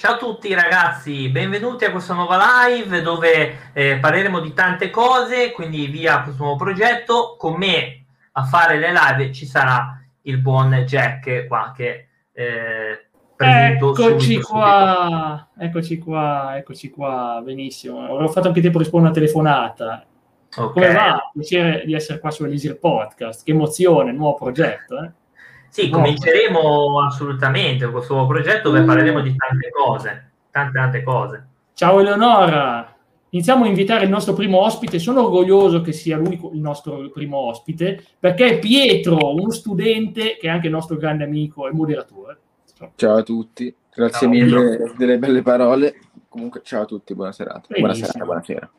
Ciao a tutti ragazzi, benvenuti a questa nuova live dove eh, parleremo di tante cose, quindi via questo nuovo progetto. Con me a fare le live ci sarà il buon Jack qua che eh, presento eccoci subito, qua, subito. eccoci qua, eccoci qua, benissimo. Avrò fatto anche tempo a rispondere a una telefonata. Okay. Come va? Piacere di essere qua su Elisir Podcast, che emozione, nuovo progetto. Eh? Sì, cominceremo assolutamente con questo nuovo progetto dove parleremo di tante cose, tante tante cose. Ciao Eleonora, iniziamo a invitare il nostro primo ospite, sono orgoglioso che sia lui il nostro primo ospite, perché è Pietro, uno studente che è anche il nostro grande amico e moderatore. Ciao a tutti, grazie ciao. mille delle belle parole. Comunque, ciao a tutti, buona serata. Buona serata, buonasera.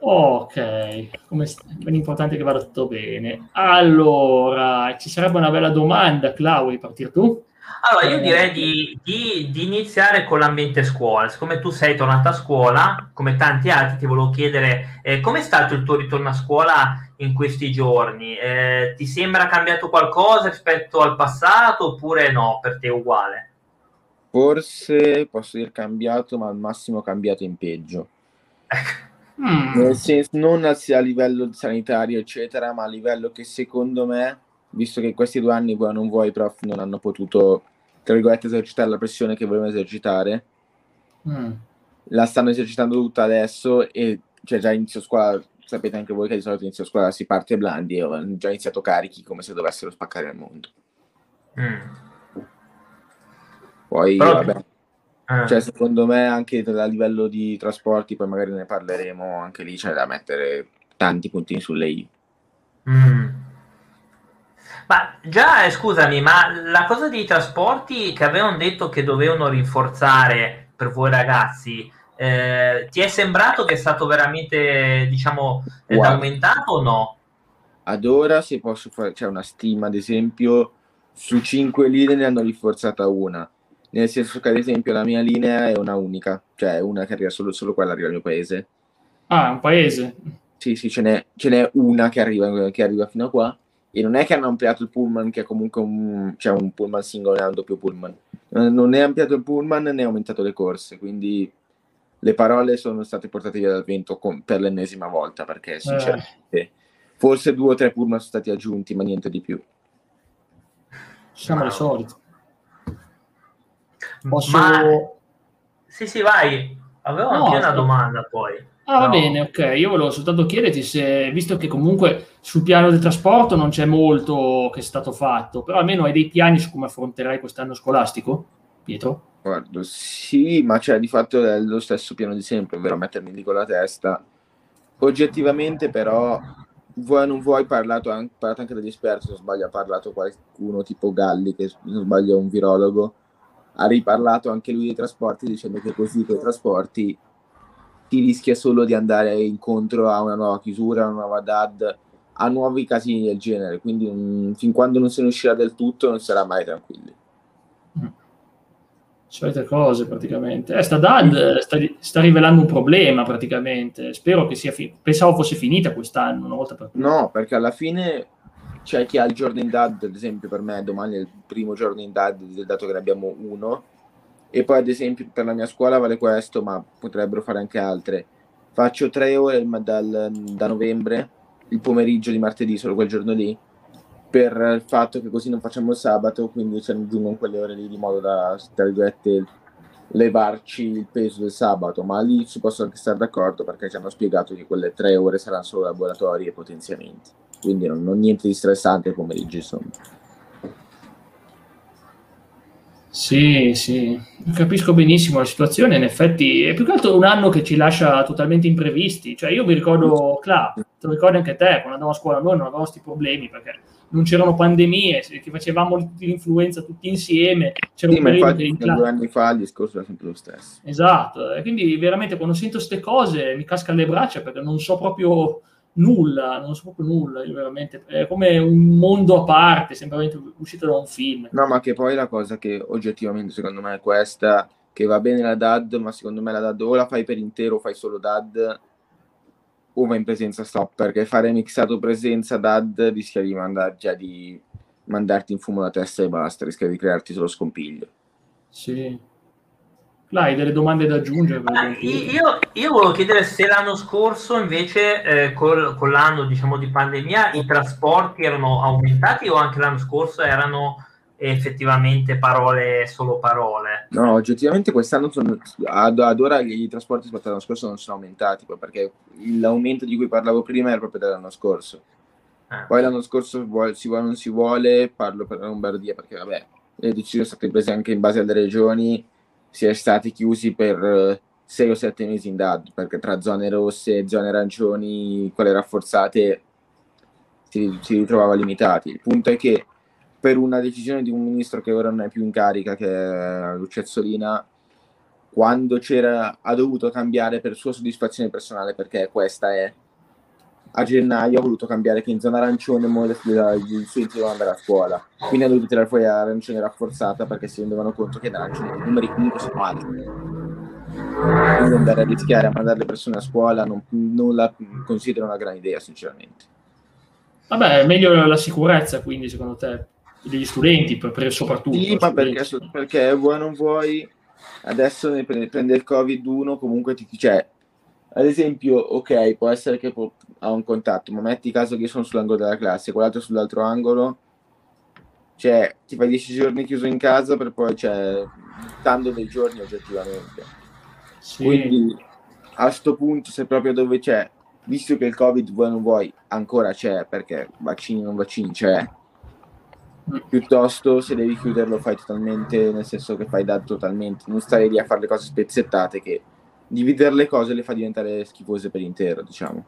Ok, come st- è importante che vada tutto bene. Allora, ci sarebbe una bella domanda, Clau, vuoi partire tu? Allora, io direi di, di, di, iniziare con l'ambiente scuola. Siccome tu sei tornata a scuola, come tanti altri, ti volevo chiedere eh, com'è stato il tuo ritorno a scuola in questi giorni? Eh, ti sembra cambiato qualcosa rispetto al passato oppure no, per te è uguale? Forse posso dire cambiato, ma al massimo cambiato in peggio. Mm. Nel senso, non a, a livello sanitario, eccetera, ma a livello che secondo me, visto che questi due anni vuoi non vuoi, i prof non hanno potuto, tra virgolette, esercitare la pressione che volevano esercitare, mm. la stanno esercitando tutta adesso e cioè, già inizio scuola, sapete anche voi che di solito inizio scuola si parte blandi e hanno già iniziato carichi come se dovessero spaccare il mondo. Mm. Poi, Però... vabbè Ah. Cioè, secondo me, anche a livello di trasporti, poi magari ne parleremo, anche lì c'è da mettere tanti puntini sulle i. Mm. Ma già, eh, scusami, ma la cosa dei trasporti che avevano detto che dovevano rinforzare per voi ragazzi, eh, ti è sembrato che è stato veramente, diciamo, Guarda, aumentato o no? Ad ora, se posso fare, c'è una stima, ad esempio, su cinque linee ne hanno rinforzata una nel senso che ad esempio la mia linea è una unica, cioè una che arriva solo, solo quella arriva al mio paese. Ah, un paese? Sì, sì, ce n'è, ce n'è una che arriva, che arriva, fino a qua e non è che hanno ampliato il pullman che è comunque un, cioè un pullman singolo e un doppio pullman. Non è ampliato il pullman né aumentato le corse, quindi le parole sono state portate via dal vento con, per l'ennesima volta perché eh. sinceramente eh. forse due o tre pullman sono stati aggiunti ma niente di più. Siamo al solito. Posso... Ma... Sì, sì, vai. Avevo no, anche una domanda poi. Ah, va bene, ok. Io volevo soltanto chiederti se, visto che comunque sul piano del trasporto non c'è molto che è stato fatto, però almeno hai dei piani su come affronterai quest'anno scolastico, Pietro? Guardo, sì, ma c'è di fatto è lo stesso piano di sempre, ovvero mettermi lì con la testa. Oggettivamente, però, vuoi o non vuoi, parlato anche, parlato anche dagli esperti, se non sbaglio, ha parlato qualcuno tipo Galli, che se non sbaglio è un virologo, ha riparlato anche lui dei trasporti dicendo che così con i trasporti si rischia solo di andare incontro a una nuova chiusura, a una nuova DAD, a nuovi casini del genere, quindi mh, fin quando non se ne uscirà del tutto non sarà mai tranquilli. Mm. Solite cose praticamente. Eh, sta DAD sta, sta, rivelando un problema praticamente, spero che sia finita, pensavo fosse finita quest'anno una volta per tutte. No, perché alla fine c'è chi ha il giorno in dad, ad esempio per me domani è il primo giorno in dad, dato che ne abbiamo uno, e poi ad esempio per la mia scuola vale questo, ma potrebbero fare anche altre. Faccio tre ore dal, da novembre, il pomeriggio di martedì, solo quel giorno lì, per il fatto che così non facciamo il sabato, quindi ci aggiungono quelle ore lì di modo da, tra virgolette, levarci il peso del sabato, ma lì ci posso anche stare d'accordo perché ci hanno spiegato che quelle tre ore saranno solo laboratori e potenziamenti quindi non, non niente di stressante il pomeriggio insomma. Sì, sì, capisco benissimo la situazione, in effetti è più che altro un anno che ci lascia totalmente imprevisti, cioè io mi ricordo, Cla, te lo ricordi anche te, quando andavo a scuola noi non avevamo questi problemi perché non c'erano pandemie, che facevamo l'influenza tutti insieme. C'era sì, un ma infatti due anni fa il discorso era sempre lo stesso. Esatto, e quindi veramente quando sento queste cose mi casca le braccia perché non so proprio nulla, non so proprio nulla, io veramente, è come un mondo a parte, sembra uscito da un film. No, ma che poi la cosa che oggettivamente secondo me è questa, che va bene la DAD, ma secondo me la DAD o la fai per intero o fai solo DAD, o vai in presenza stop, perché fare mixato presenza DAD rischia di, mandar, già di mandarti in fumo la testa e basta, rischia di crearti solo scompiglio. Sì. Hai delle domande da aggiungere? io, io volevo chiedere se l'anno scorso invece eh, col, con l'anno diciamo, di pandemia i trasporti erano aumentati o anche l'anno scorso erano effettivamente parole solo parole? No, oggettivamente quest'anno sono, ad, ad ora i trasporti rispetto all'anno scorso non sono aumentati perché l'aumento di cui parlavo prima era proprio dell'anno scorso. Eh. Poi l'anno scorso vuole, si vuole o non si vuole, parlo per la Lombardia perché vabbè, le decisioni sono state prese anche in base alle regioni si è stati chiusi per eh, sei o sette mesi in DAD, perché tra zone rosse e zone arancioni, quelle rafforzate, si, si ritrovava limitati. Il punto è che per una decisione di un ministro che ora non è più in carica, che è Lucezzolina, quando c'era, ha dovuto cambiare per sua soddisfazione personale, perché questa è a gennaio ha voluto cambiare che in zona arancione gli studenti dovevano andare a scuola. Quindi ha dovuto tirare fuori l'arancione rafforzata perché si rendevano conto che in arancione i numeri comunque sono alti. Quindi andare a rischiare a mandare le persone a scuola non, non la considero una gran idea sinceramente. Vabbè è meglio la sicurezza quindi secondo te degli studenti per, per soprattutto sì ma perché, perché vuoi non vuoi adesso prende, prende il covid 1 comunque ti, cioè ad esempio, ok, può essere che può, ha un contatto, ma metti caso che io sono sull'angolo della classe, quell'altro sull'altro angolo, cioè ti fai dieci giorni chiuso in casa per poi, cioè, stando dei giorni oggettivamente. Sì. Quindi a questo punto, se proprio dove c'è, visto che il Covid vuoi non vuoi, ancora c'è, perché vaccini non vaccini c'è, mm. piuttosto se devi chiuderlo fai totalmente, nel senso che fai da totalmente, non stare lì a fare le cose spezzettate che dividere le cose le fa diventare schifose per intero, diciamo.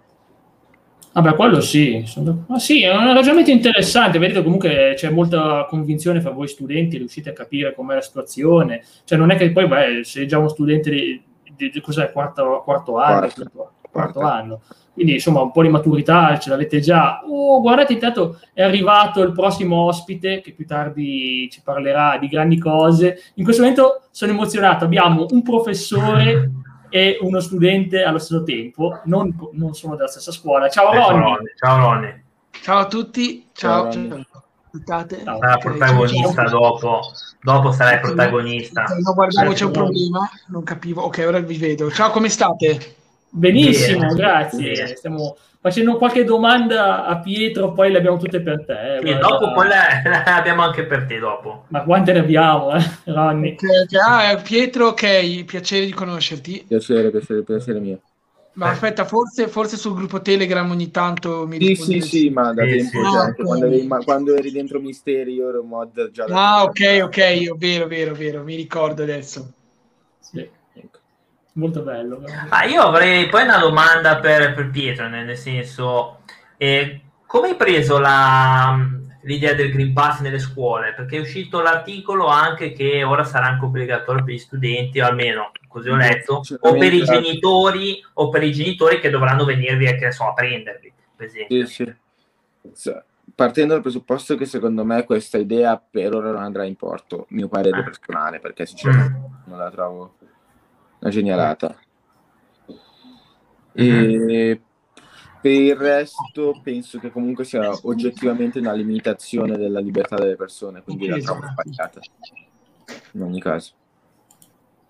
Vabbè, quello sì. Ma sì, è un ragionamento interessante. Vedete, comunque c'è molta convinzione fra voi studenti, riuscite a capire com'è la situazione. Cioè, non è che poi, beh, sei già uno studente di, di, di cos'è, quarto, quarto anno, quarto, quarto anno. Quindi, insomma, un po' di maturità ce l'avete già. Oh, guardate, intanto è arrivato il prossimo ospite che più tardi ci parlerà di grandi cose. In questo momento sono emozionato. Abbiamo un professore e uno studente allo stesso tempo, non, non sono della stessa scuola. Ciao Ronny. Ciao Ronny. Ciao a tutti. Ciao. ciao. Ciao. Sarà protagonista ciao. dopo. Dopo sarai protagonista. No, guardavo, c'è un problema. Non capivo. Ok, ora vi vedo. Ciao, come state? Benissimo, Bene. grazie. Stiamo facendo qualche domanda a Pietro, poi le abbiamo tutte per te. Eh, sì, dopo poi le, abbiamo anche per te dopo. Ma quante ne abbiamo, eh, Ronny? Okay, ah, Pietro, ok, piacere di conoscerti. Piacere, piacere, piacere mio. Ma eh. aspetta, forse, forse, sul gruppo Telegram ogni tanto mi Sì, sì, sì, ma da sì, tempo, sì. Cioè, ah, okay. quando, eri, ma, quando, eri, dentro Misteri io ero mod già Ah, ok, ok, vero, vero, vero, mi ricordo adesso. Molto bello. Ah, io avrei poi una domanda per, per Pietro, nel, nel senso, eh, come hai preso la, l'idea del Green Pass nelle scuole? Perché è uscito l'articolo anche che ora sarà anche obbligatorio per gli studenti, o almeno così ho letto, o per i genitori, o per i genitori che dovranno venirvi che so, a prendervi, per esempio. Sì, sì. Partendo dal presupposto che secondo me questa idea per ora non andrà in porto, mio parere eh. personale, perché sinceramente mm. non la trovo una genialata. E per il resto penso che comunque sia oggettivamente una limitazione della libertà delle persone, quindi la trovo sbagliata in ogni caso.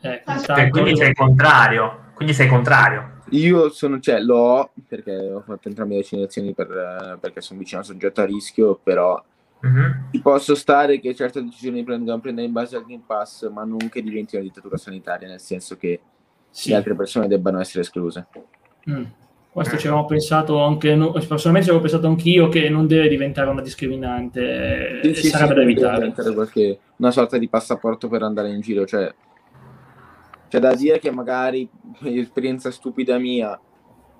Eh, quindi sei contrario. Quindi sei contrario. Io sono, cioè, l'ho perché ho fatto entrambe le vaccinazioni per, perché sono vicino a un soggetto a rischio, però uh-huh. posso stare che certe decisioni vengono prendere in base al Green Pass, ma non che diventi una dittatura sanitaria, nel senso che sì. le altre persone debbano essere escluse. Mm. Questo ci avevamo pensato anche personalmente ci avevo pensato anch'io che non deve diventare una discriminante, sì, sì, sarebbe da evitare. Qualche, una sorta di passaporto per andare in giro, cioè c'è da dire che magari, esperienza stupida mia,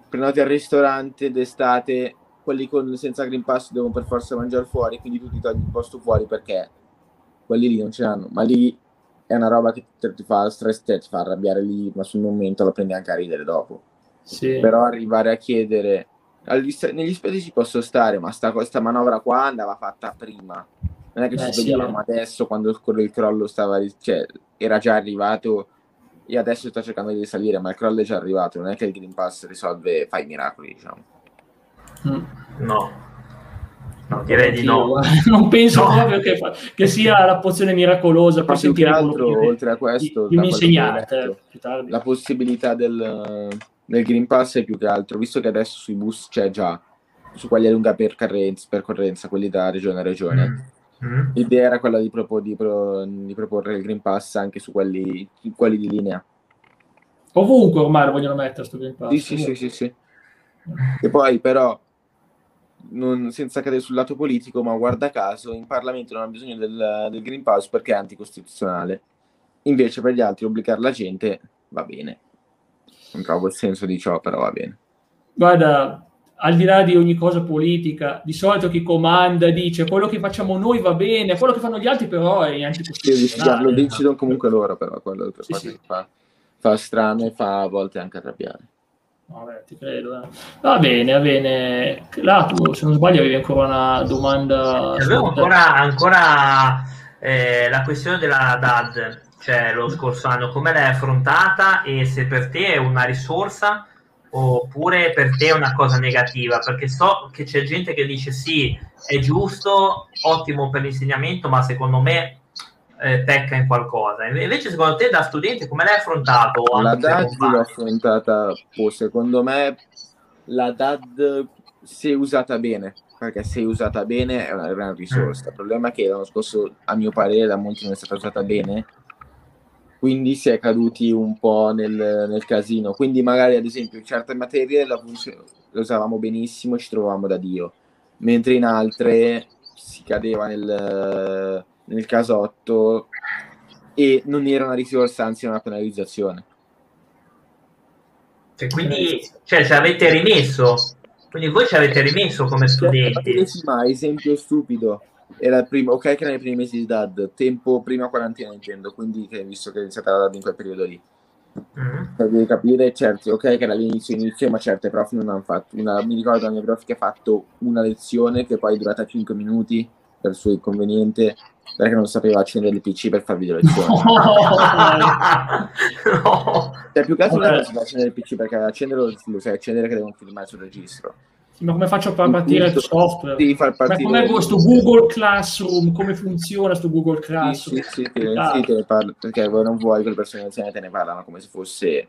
prenoti al ristorante d'estate, quelli con, senza Green Pass devono per forza mangiare fuori, quindi tu ti togli il posto fuori perché quelli lì non ce l'hanno, ma lì è una roba che ti fa stress, ti fa arrabbiare lì, ma sul momento lo prendi anche a ridere dopo. Sì. Però arrivare a chiedere negli spesi ci posso stare, ma sta, questa manovra qua andava fatta prima. Non è che eh, ci vediamo sì. adesso quando il crollo stava, cioè, era già arrivato e adesso sta cercando di salire, ma il crollo è già arrivato. Non è che il Green Pass risolve, fa i miracoli, diciamo. Mm. No. No, direi di no. Non penso no. proprio che, che, sia la pozione miracolosa per sentire altro, oltre a questo, di, di insegnante. La possibilità del, del, Green Pass è più che altro, visto che adesso sui bus c'è già, su quelli a lunga percorrenza, percorrenza quelli da regione a regione. Mm. mm. L'idea era quella di, propo, di, pro, di, proporre il Green Pass anche su quelli, quelli di linea. Ovunque ormai lo vogliono mettere sto Green Pass. Sì, sì, sì, sì, sì. E poi però non, senza cadere sul lato politico, ma guarda caso, in Parlamento non ha bisogno del, del Green Pass perché è anticostituzionale. Invece per gli altri obbligare la gente va bene. Non trovo il senso di ciò, però va bene. Guarda, al di là di ogni cosa politica, di solito chi comanda dice quello che facciamo noi va bene, quello che fanno gli altri però è anticostituzionale. Sì, lo decidono comunque loro, però quello sì, sì. Fa, fa strano e fa a volte anche arrabbiare. Vabbè, ti credo. Eh. Va bene, va bene. Là, tu, se non sbaglio, avevi ancora una domanda. Avevo ancora, ancora eh, la questione della DAD, cioè lo scorso anno, come l'hai affrontata e se per te è una risorsa oppure per te è una cosa negativa? Perché so che c'è gente che dice sì, è giusto, ottimo per l'insegnamento, ma secondo me eh, pecca in qualcosa. Invece, secondo te, da studente, come l'hai affrontato? La DAD l'ho affrontata, oh, secondo me, la DAD, se usata bene, perché se usata bene è una gran risorsa. Mm. Il problema è che l'anno scorso, a mio parere, da molti non è stata usata bene, quindi si è caduti un po' nel, nel casino. Quindi, magari, ad esempio, in certe materie la, la usavamo benissimo e ci trovavamo da Dio, mentre in altre si cadeva nel nel casotto e non era una risorsa, anzi una penalizzazione. Cioè, quindi cioè, ci avete rimesso, quindi voi ci avete rimesso come studenti. Ma esempio stupido. Era il primo, ok, che era nei primi mesi di DAD, tempo prima quarantina intendo, quindi che, visto che è iniziata la DAD in quel periodo lì. Mm-hmm. Per devi capire, certo, ok, che era l'inizio inizio, ma certe prof non hanno fatto. Una, mi ricordo la mia prof che ha fatto una lezione che poi è durata 5 minuti per suo inconveniente perché non sapeva accendere il PC per far video lezioni. No, no. Cioè, più che altro non sapeva accendere il PC perché accendere lo sai accendere che devono filmare sul registro. Sì, ma come faccio a far partire il software? Devi far partire ma com'è questo Google Classroom? Come funziona questo Google Classroom? Sì, sì, sì, te, sì te ne parlo, perché non vuoi che le persone anziane te ne parlano come se fosse...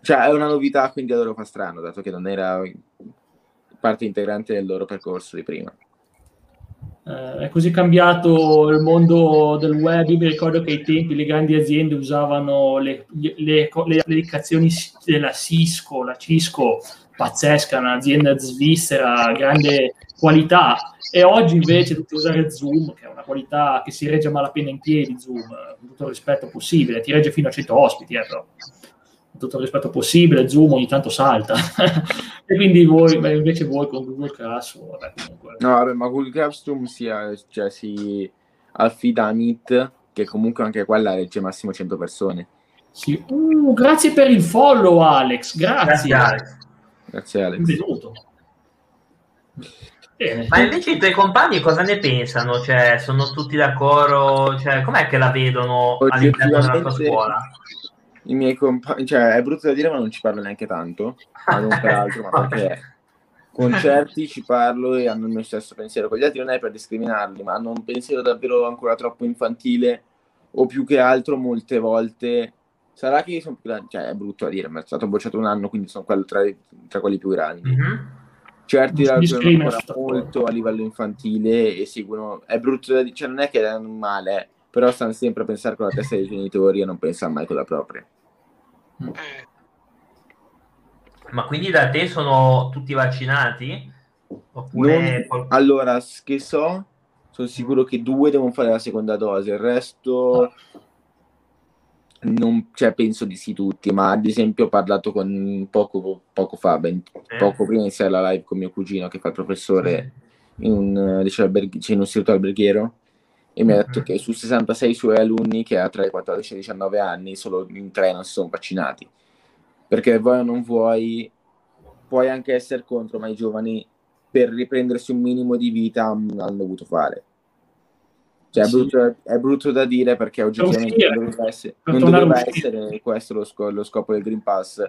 Cioè, è una novità, quindi a loro fa strano, dato che non era parte integrante del loro percorso di prima. Eh, è così cambiato il mondo del web. Io mi ricordo che ai tempi le grandi aziende usavano le, le, le, le applicazioni della Cisco, la Cisco, pazzesca, un'azienda svizzera, grande qualità. E oggi invece tutti usare Zoom, che è una qualità che si regge malapena in piedi, Zoom, con tutto il rispetto possibile, ti regge fino a 100 ospiti, eh, però tutto il rispetto possibile, Zoom ogni tanto salta. e quindi voi, invece voi con Google Classroom, vabbè, comunque... No, vabbè, ma Google Classroom sia, cioè, si affida a Meet, che comunque anche quella regge massimo 100 persone. Sì. Uh, grazie per il follow, Alex. Grazie. Grazie, Alex. Grazie, Alex. Benvenuto. Bene. Ma invece i tuoi compagni cosa ne pensano? Cioè, sono tutti d'accordo? Cioè, com'è che la vedono all'interno della tua scuola? I miei compagni, cioè è brutto da dire ma non ci parlo neanche tanto, ma non per altro, ma perché con certi ci parlo e hanno il mio stesso pensiero, con gli altri non è per discriminarli, ma hanno un pensiero davvero ancora troppo infantile o più che altro molte volte. Sarà che sono più grandi, cioè è brutto da dire, ma è stato bocciato un anno, quindi sono quello tra, tra quelli più grandi. Mm-hmm. Certi ragionano ancora molto a livello infantile e seguono, è brutto da dire, cioè non è che è male, però stanno sempre a pensare con la testa dei genitori e non pensano mai con la propria. Mm. Ma quindi da te sono tutti vaccinati? Oppure... Non... Allora, che so, sono sicuro che due devono fare la seconda dose, il resto non cioè, penso di sì tutti, ma ad esempio ho parlato con poco, poco fa, ben, eh. poco prima di iniziare la live con mio cugino che fa il professore in un, liceo alberghi, cioè in un istituto alberghiero e mi ha detto mm-hmm. che su 66 suoi alunni che ha tra i 14 e i 19 anni solo in tre non si sono vaccinati. Perché vuoi o non vuoi puoi anche essere contro ma i giovani per riprendersi un minimo di vita hanno dovuto fare. Cioè, sì. è, brutto, è, brutto, da dire perché oggettivamente non dovrebbe essere, non dovrebbe essere questo lo, sco- lo, scopo del Green Pass.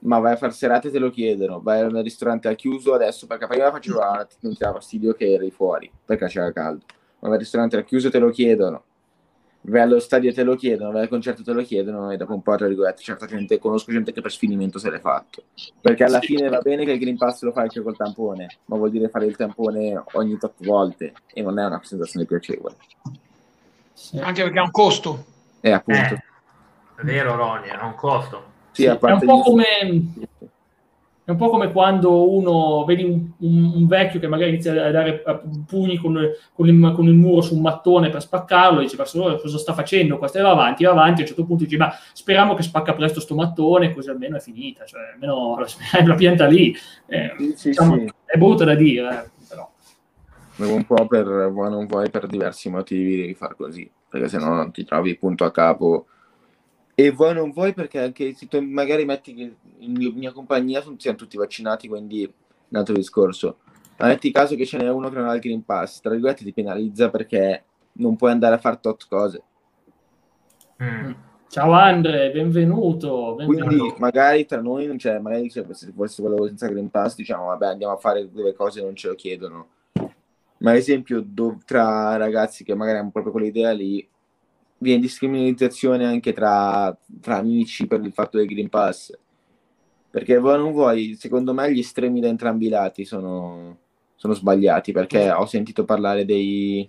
Ma vai a fare serate te lo chiedono, vai al ristorante al chiuso adesso, perché prima faceva, non ti dava fastidio che eri fuori, perché c'era caldo, ma vai al ristorante al chiuso te lo chiedono, vai allo stadio te lo chiedono, vai al concerto te lo chiedono e dopo un po' tra virgolette certa gente, conosco gente che per sfinimento se l'è fatto, perché alla fine va bene che il Green Pass lo fai anche col tampone, ma vuol dire fare il tampone ogni tot volte e non è una sensazione piacevole. Sì. Anche perché ha un costo. Eh, appunto. Eh, è vero Ronnie, ha un costo. Sì, è, un po come, è un po' come quando uno vedi un, un, un, vecchio che magari inizia a dare pugni con, con, il, con, il, muro su un mattone per spaccarlo, dice ma cosa sta facendo? Questo e va avanti, va avanti, a un certo punto dice ma speriamo che spacca presto sto mattone, così almeno è finita, cioè almeno la, la pianta lì. Eh, sì, diciamo, sì. È brutto da dire, eh, però. Un po' per vuoi non vuoi per diversi motivi devi far così, perché se no non ti trovi punto a capo e vuoi non vuoi perché anche se tu magari metti che in mia compagnia siamo tutti vaccinati, quindi un altro discorso. Ma metti caso che ce n'è uno che non ha il Green Pass, tra virgolette ti penalizza perché non puoi andare a fare tot cose. Mm. Ciao Andre, benvenuto, benvenuto. Quindi magari tra noi non c'è, magari se fosse quello senza Green Pass diciamo vabbè andiamo a fare delle cose non ce lo chiedono. Ma ad esempio do, tra ragazzi che magari hanno proprio quell'idea lì, viene discriminazione anche tra, tra, amici per il fatto del Green Pass. Perché vuoi non vuoi, secondo me gli estremi da entrambi i lati sono, sono sbagliati, perché ho sentito parlare dei...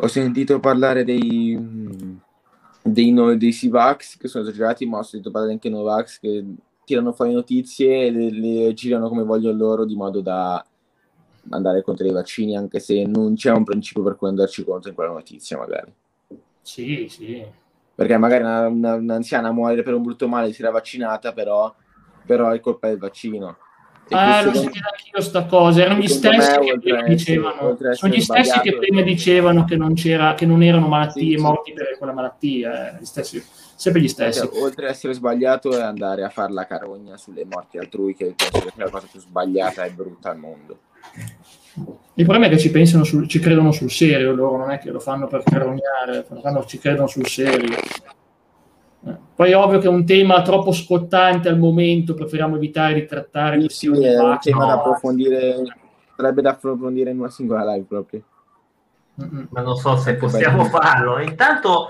Ho sentito parlare dei... dei, no, dei Sivax che sono esagerati, ma ho sentito parlare anche Novax che tirano fuori notizie e le, le girano come vogliono loro di modo da andare contro i vaccini, anche se non c'è un principio per cui andarci contro in quella notizia, magari. Sì, sì. Perché magari una, una, un'anziana muore per un brutto male, si era vaccinata, però, però è colpa del vaccino. ah, l'ho sentito anch'io sta cosa, erano gli stessi me, che prima essere, dicevano, sono gli stessi che prima dicevano che non, c'era, che non erano malattie, sì, morti sì. per quella malattia, eh, gli stessi, sempre gli stessi. Cioè, oltre ad essere sbagliato è andare a fare la carogna sulle morti altrui, che penso che è la cosa più sbagliata e brutta al mondo. Il problema è che ci pensano, sul, ci credono sul serio loro, non è che lo fanno per carognare, fanno, ci credono sul serio. Eh. Poi è ovvio che è un tema troppo scottante al momento, preferiamo evitare di trattare sì, sì, è un tema da approfondire, sarebbe da approfondire in una singola live proprio. Mm-hmm. Ma non so se possiamo farlo. Intanto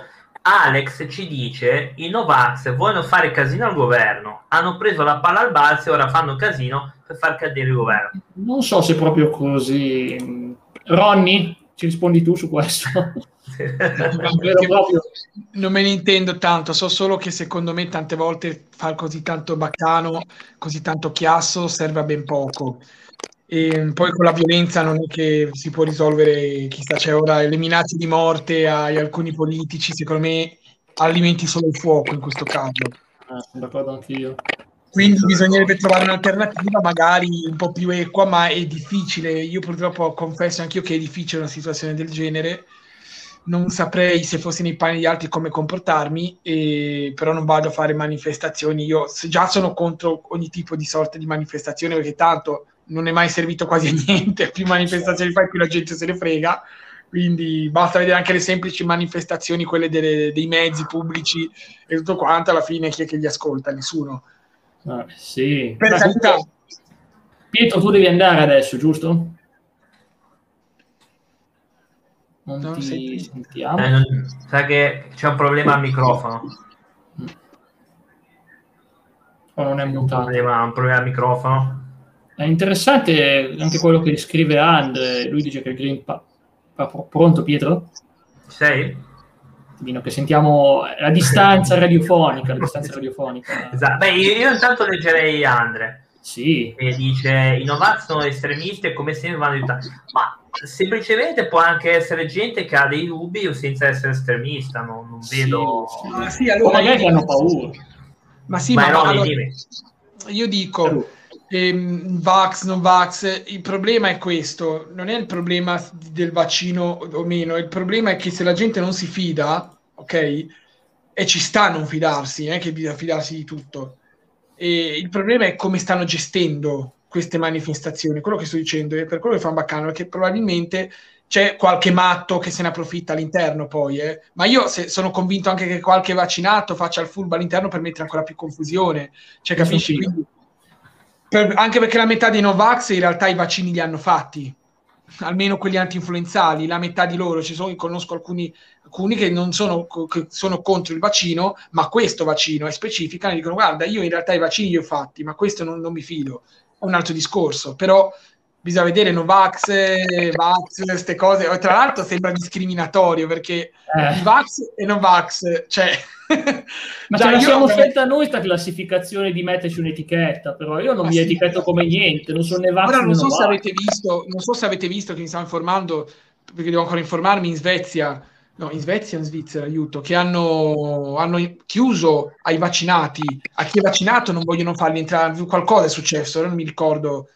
Alex ci dice i Novax vogliono fare casino al governo, hanno preso la palla al balzo e ora fanno casino per far cadere il governo. Non so se proprio così. Ronny, ci rispondi tu su questo? non me ne intendo tanto, so solo che secondo me tante volte far così tanto baccano, così tanto chiasso serve a ben poco. E poi con la violenza non è che si può risolvere, chissà, c'è ora le minacce di morte ai alcuni politici, secondo me alimenti solo il fuoco in questo caso. Ah, sono d'accordo anch'io. Quindi bisognerebbe trovare un'alternativa magari un po' più equa, ma è difficile. Io purtroppo confesso anch'io che è difficile una situazione del genere. Non saprei se fossi nei panni di altri come comportarmi, e, però non vado a fare manifestazioni. Io già sono contro ogni tipo di sorta di manifestazione perché tanto non è mai servito quasi a niente, più manifestazioni fai più la gente se ne frega, quindi basta vedere anche le semplici manifestazioni, quelle delle, dei mezzi pubblici e tutto quanto, alla fine chi è che li ascolta? Nessuno. Ah, sì. Per carità. Pietro, tu devi andare adesso, giusto? Non, non ti sentiamo. Eh, non, sa che c'è un problema al microfono. O non è mutato. Un problema, un problema al microfono. È interessante anche quello che scrive Andre. Lui dice che il Green Pass. Pronto, Pietro? Sei? Divino, che sentiamo la distanza radiofonica. La distanza radiofonica. Esatto. Beh, io, io, intanto leggerei Andre. Sì. Che dice: I Novaz sono estremisti e come sempre vanno aiutati. Ma semplicemente può anche essere gente che ha dei dubbi o senza essere estremista. Non, non vedo. Sì, sì. Ah, sì, allora, o magari hanno paura. Ma sì, ma, ma no, allora, io dico ehm, Vax, non Vax, il problema è questo, non è il problema del vaccino o meno, il problema è che se la gente non si fida, ok, e ci sta a non fidarsi, non è che bisogna fidarsi di tutto. E il problema è come stanno gestendo queste manifestazioni. Quello che sto dicendo è per quello che fa un baccano è che probabilmente c'è qualche matto che se ne approfitta all'interno poi, eh. ma io se, sono convinto anche che qualche vaccinato faccia il furbo all'interno per mettere ancora più confusione, cioè capisci? Quindi, per, anche perché la metà dei Novax in realtà i vaccini li hanno fatti, almeno quelli anti-influenzali, la metà di loro, ci sono, conosco alcuni, alcuni che non sono, che sono contro il vaccino, ma questo vaccino è specifico, e dicono guarda io in realtà i vaccini li ho fatti, ma questo non, non mi fido, è un altro discorso, però bisogna vedere Novax, Vax, queste cose. Tra l'altro sembra discriminatorio perché eh. Vax e Novax, cioè... Ma ce la siamo scelta noi questa classificazione di metterci un'etichetta, però io non Ma mi sì. etichetto come niente, non sono né Vax Ora, non so, se avete visto, non so se avete visto che mi stavo informando, perché devo ancora informarmi, in Svezia, no, in Svezia o in Svizzera, aiuto, che hanno, hanno chiuso ai vaccinati, a chi è vaccinato non vogliono farli entrare, qualcosa è successo, non mi ricordo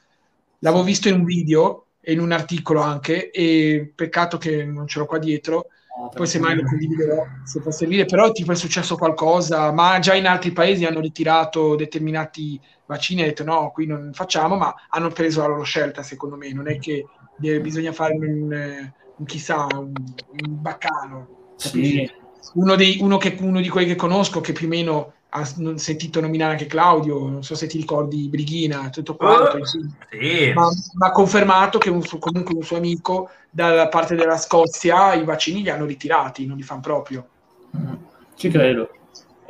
L'avevo visto in un video e in un articolo anche, e peccato che non ce l'ho qua dietro. Oh, poi semmai lo condividerò se può servire, però tipo è successo qualcosa, ma già in altri paesi hanno ritirato determinati vaccini e hanno detto no, qui non facciamo, ma hanno preso la loro scelta secondo me, non è che bisogna fare un, un chissà, un, un baccano. Sì. Uno, dei, uno, che, uno di quelli che conosco che più o meno ha sentito nominare anche Claudio, non so se ti ricordi Brighina, tutto quanto, uh, sì. ma, ha confermato che un, comunque un suo amico dalla parte della Scozia i vaccini li hanno ritirati, non li fanno proprio. Mm, ci credo.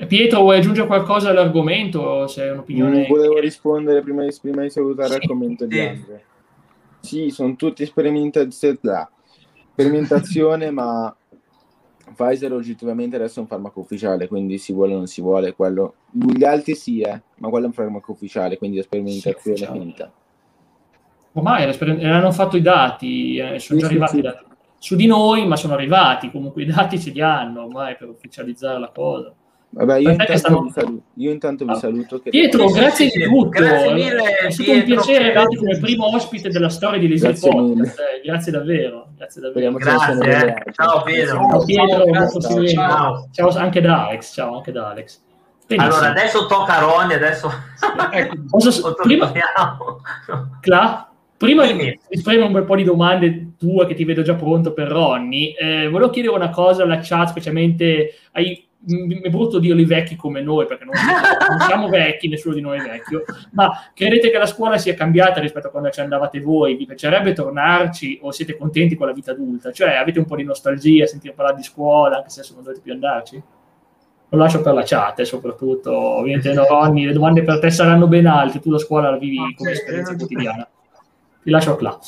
Pietro, vuoi aggiungere qualcosa all'argomento? Se è un'opinione... Non volevo rispondere prima di, prima di salutare sì. il commento di Andre. Sì, sono tutti sperimentazioni, sperimentazione, ma Pfizer oggettivamente adesso è un farmaco ufficiale, quindi si vuole o non si vuole, quello... gli altri sì, eh, ma quello è un farmaco ufficiale, quindi la sperimentazione sì, finita. Ormai hanno fatto i dati, eh, sono sì, già arrivati sì. Da... su di noi, ma sono arrivati, comunque i dati ce li hanno ormai per ufficializzare la cosa. Vabbè, io intanto, stanno... vi saluto, io intanto vi saluto. Che Pietro, grazie di tutto. Grazie mille, è stato un piacere averti come primo ospite della storia di Laser Podcast. Eh, grazie davvero. Grazie davvero. Grazie. Eh. Ciao Pietro. Ciao Pietro, ciao, ciao. ciao, anche da Alex. Ciao anche da Alex. Benissimo. Allora, adesso tocca a Ronnie, adesso... ecco, posso... prima... Cla? Prima di rispondere un bel po' di domande tue che ti vedo già pronto per Ronnie, eh, volevo chiedere una cosa alla chat, specialmente ai è brutto dirlo i vecchi come noi, perché non, non, siamo vecchi, nessuno di noi è vecchio, ma credete che la scuola sia cambiata rispetto a quando ci andavate voi? Vi piacerebbe tornarci o siete contenti con la vita adulta? Cioè, avete un po' di nostalgia a sentire parlare di scuola, anche se adesso non dovete più andarci? Lo lascio per la chat, eh, soprattutto. Ovviamente, no, Ronny, le domande per te saranno ben alte, tu la scuola la vivi come esperienza quotidiana. Ti lascio là.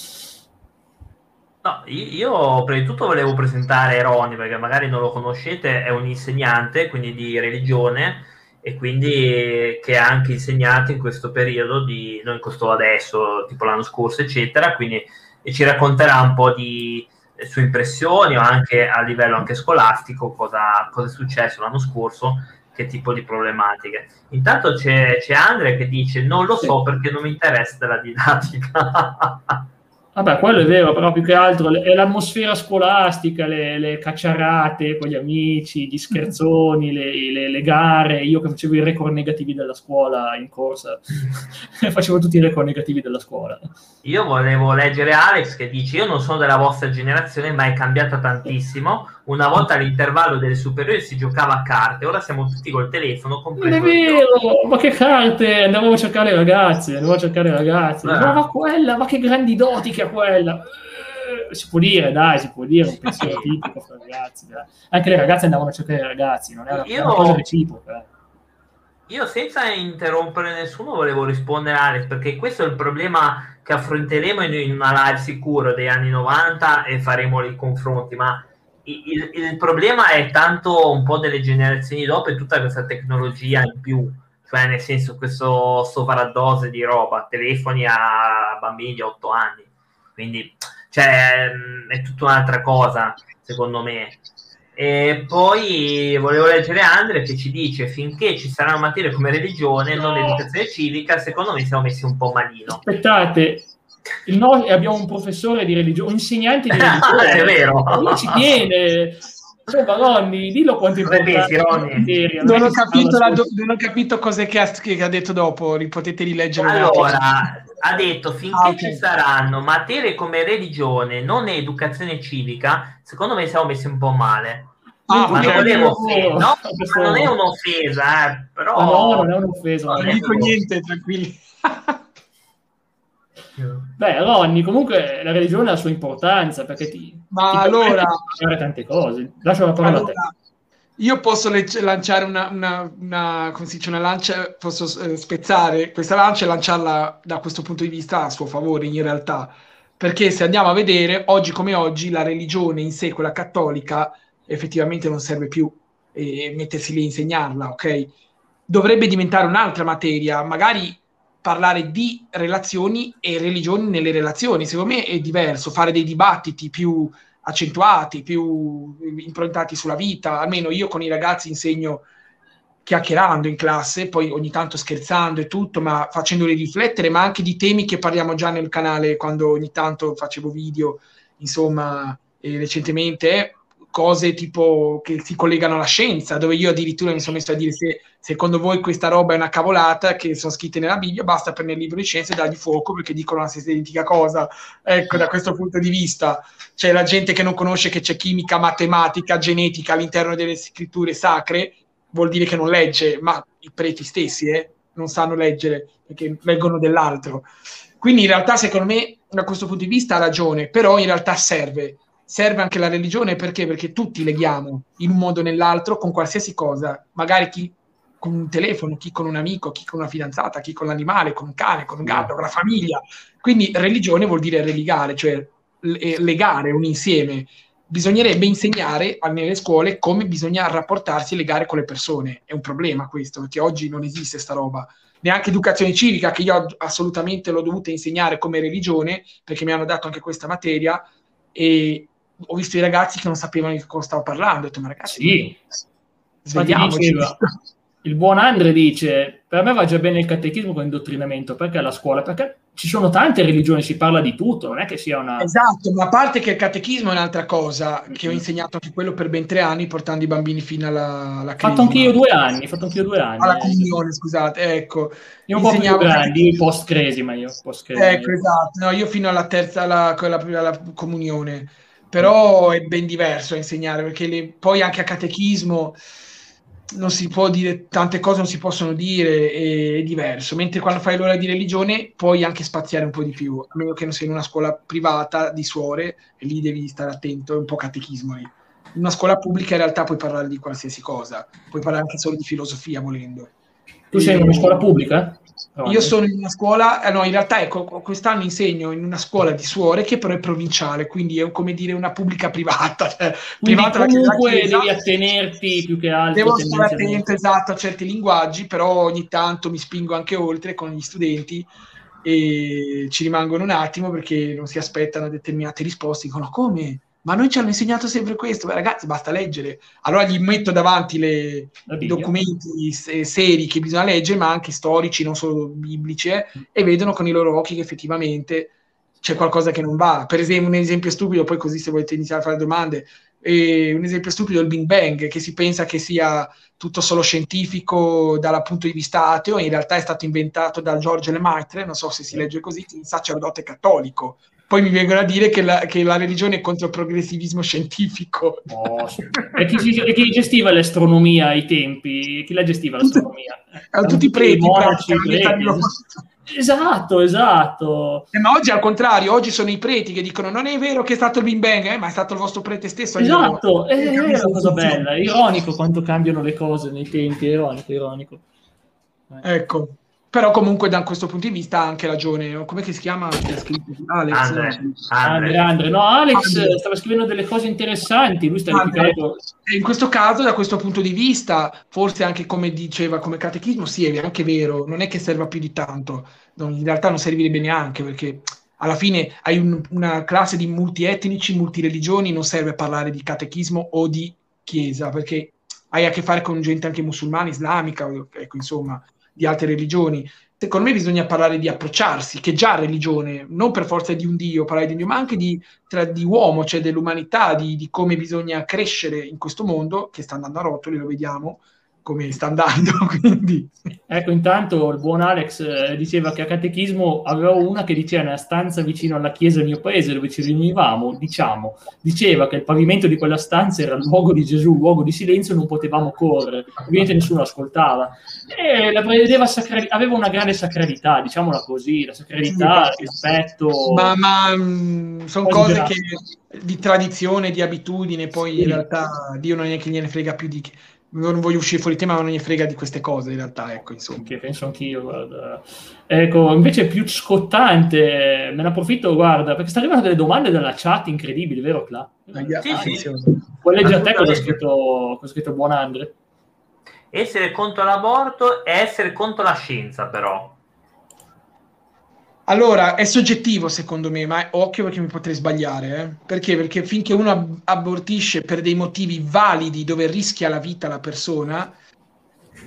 No, io prima di tutto volevo presentare Ronnie perché magari non lo conoscete, è un insegnante quindi di religione e quindi che ha anche insegnato in questo periodo di, non in questo adesso, tipo l'anno scorso, eccetera, quindi ci racconterà un po' di sue impressioni o anche a livello anche scolastico cosa, cosa è successo l'anno scorso, che tipo di problematiche. Intanto c'è, c'è Andrea che dice non lo so perché non mi interessa la didattica. Vabbè, quello è vero, però più che altro è l'atmosfera scolastica, le, le cacciarate con gli amici, gli scherzoni, le, le, le, gare. Io che facevo i record negativi della scuola in corsa, facevo tutti i record negativi della scuola. Io volevo leggere Alex che dice: Io non sono della vostra generazione, ma è cambiata tantissimo. Una volta all'intervallo delle superiori si giocava a carte, ora siamo tutti col telefono. Non è vero, ma che carte? Andavamo a cercare i ragazzi, andavamo a cercare i ragazzi. Ma, quella, ma che grandi doti che ha quella. Eh, si può dire, dai, si può dire un pensiero tipico fra ragazzi. Dai. Anche le ragazze andavano a cercare i ragazzi, non era Io... una cosa reciproca. Io senza interrompere nessuno volevo rispondere a Alex perché questo è il problema che affronteremo in una live sicuro degli anni 90 e faremo i confronti, ma il, il, problema è tanto un po' delle generazioni dopo e tutta questa tecnologia in più, cioè nel senso questo sovraddose di roba, telefoni a bambini di 8 anni, quindi cioè, è tutta un'altra cosa secondo me. E poi volevo leggere Andre che ci dice finché ci saranno materie come religione, non educazione civica, secondo me siamo messi un po' malino. Aspettate, noi abbiamo un professore di religione, un insegnante di religione. è vero. Lui ci tiene. Insomma, Ronny, dillo quanto è importante. Non, ho capito la, non ho capito cos'è che ha, che ha detto dopo, potete rileggere. Allora, ha detto finché ah, okay. ci saranno materie come religione, non educazione civica, secondo me siamo messi un po' male. Ah, ma non volevo offendere, no, non è un'offesa, eh, però... No, non è un'offesa. Non, non dico niente, tranquilli. Beh, Ronny, comunque la religione ha la sua importanza perché ti, ma ti allora fare tante cose. Lascio la parola allora, a te. Io posso le- lanciare una, una, una, come si dice, una lancia, posso eh, spezzare questa lancia e lanciarla da questo punto di vista a suo favore in realtà, perché se andiamo a vedere, oggi come oggi, la religione in sé, quella cattolica, effettivamente non serve più e mettersi lì a insegnarla, ok? Dovrebbe diventare un'altra materia, magari parlare di relazioni e religioni nelle relazioni, secondo me è diverso, fare dei dibattiti più accentuati, più improntati sulla vita. Almeno io con i ragazzi insegno chiacchierando in classe, poi ogni tanto scherzando e tutto, ma facendoli riflettere, ma anche di temi che parliamo già nel canale quando ogni tanto facevo video, insomma, recentemente cose tipo che si collegano alla scienza, dove io addirittura mi sono messo a dire se secondo voi questa roba è una cavolata che sono scritte nella Bibbia, basta prendere il libro di scienze e dargli fuoco perché dicono la stessa identica cosa. Ecco, da questo punto di vista c'è la gente che non conosce che c'è chimica, matematica, genetica all'interno delle scritture sacre, vuol dire che non legge, ma i preti stessi eh, non sanno leggere perché leggono dell'altro. Quindi in realtà secondo me da questo punto di vista ha ragione, però in realtà serve serve anche la religione perché? Perché tutti leghiamo in un modo o nell'altro con qualsiasi cosa, magari chi con un telefono, chi con un amico, chi con una fidanzata, chi con l'animale, con un cane, con un gatto, con la famiglia. Quindi religione vuol dire religare, cioè legare un insieme. Bisognerebbe insegnare nelle scuole come bisogna rapportarsi e legare con le persone. È un problema questo, perché oggi non esiste sta roba. Neanche educazione civica, che io assolutamente l'ho dovuta insegnare come religione, perché mi hanno dato anche questa materia, e ho visto i ragazzi che non sapevano di cosa stavo parlando. Ho detto, ma ragazzi, sì. svegliamoci. Il buon Andre dice: Per me va già bene il catechismo con l'indottrinamento perché alla scuola? Perché ci sono tante religioni, si parla di tutto, non è che sia una. Esatto, ma a parte che il catechismo è un'altra cosa, che ho insegnato anche quello per ben tre anni, portando i bambini fino alla, alla Fatto anche io due anni, fatto anche io due anni. Alla comunione, scusate, ecco. Io un po' più grandi, post cresima io, post Ecco, esatto, no, io fino alla terza, alla, alla, alla comunione però è ben diverso a insegnare perché le, poi anche a catechismo non si può dire tante cose non si possono dire è, è diverso. Mentre quando fai l'ora di religione puoi anche spaziare un po' di più a meno che non sei in una scuola privata di suore e lì devi stare attento è un po' catechismo lì in una scuola pubblica in realtà puoi parlare di qualsiasi cosa puoi parlare anche solo di filosofia volendo. Tu sei in una scuola pubblica? Io sono in una scuola, eh, no, in realtà ecco, quest'anno insegno in una scuola di suore che però è provinciale, quindi è come dire una pubblica privata. Cioè, privata comunque devi attenerti più che altro. Devo stare attento, esatto, a certi linguaggi, però ogni tanto mi spingo anche oltre con gli studenti e ci rimangono un attimo perché non si aspettano determinate risposte, dicono come? Ma noi ci hanno insegnato sempre questo, Beh, ragazzi, basta leggere. Allora gli metto davanti le, i documenti seri che bisogna leggere, ma anche storici, non solo biblici, eh, e vedono con i loro occhi che effettivamente c'è qualcosa che non va. Per esempio, un esempio stupido, poi così se volete iniziare a fare domande, eh, un esempio stupido è il Big Bang, che si pensa che sia tutto solo scientifico dal punto di vista ateo, in realtà è stato inventato da George Lemaitre, non so se si legge così, un sacerdote cattolico poi mi vengono a dire che la, che la religione è contro il progressivismo scientifico. Oh, e, chi, e, chi, gestiva l'astronomia ai tempi? Chi la gestiva l'astronomia? Erano tutti monaci, preti. Esatto, esatto. Eh, ma oggi al contrario, oggi sono i preti che dicono non è vero che è stato il Big Bang, eh, ma è stato il vostro prete stesso. Esatto, è, è una cosa bella, ironico quanto cambiano le cose nei tempi, ironico, ironico. Ecco. Però comunque da questo punto di vista ha anche ragione. Come si chiama? Alex. Andre, Andre. Andre. No, Alex Andre. stava scrivendo delle cose interessanti. Lui sta In questo caso, da questo punto di vista, forse anche come diceva, come catechismo, sì, è anche vero. Non è che serva più di tanto. Non, in realtà non servirebbe neanche perché alla fine hai un, una classe di multietnici, multireligioni, non serve parlare di catechismo o di chiesa perché hai a che fare con gente anche musulmana, islamica, ecco, insomma, di altre religioni. Secondo me bisogna parlare di approcciarsi, che già religione, non per forza di un Dio, parlare di un Dio, ma anche di, tra, di uomo, cioè dell'umanità, di, di, come bisogna crescere in questo mondo, che sta andando a rotoli, lo vediamo, come sta andando. Quindi. Ecco, intanto il buon Alex eh, diceva che a catechismo avevo una che diceva nella stanza vicino alla chiesa del mio paese dove ci riunivamo, diciamo, diceva che il pavimento di quella stanza era il luogo di Gesù, luogo di silenzio, non potevamo correre, ovviamente nessuno ascoltava. E la prevedeva sacra- aveva una grande sacralità, diciamola così, la sacralità, il rispetto. Ma, ma mm, sono cose grazie. che di tradizione, di abitudine, poi sì. in realtà Dio non è che gliene frega più di che non voglio uscire fuori tema, ma non gli frega di queste cose in realtà, ecco, insomma. Che penso anch'io, guarda. Ecco, invece più scottante, me ne approfitto, guarda, perché sta arrivando delle domande dalla chat incredibili, vero Cla? Sì, sì. Puoi leggere a te cosa ha scritto, scritto Buon Andre? Essere contro l'aborto e essere contro la scienza, però. Allora, è soggettivo secondo me, ma occhio perché mi potrei sbagliare. Eh? Perché? Perché finché uno abortisce per dei motivi validi dove rischia la vita la persona,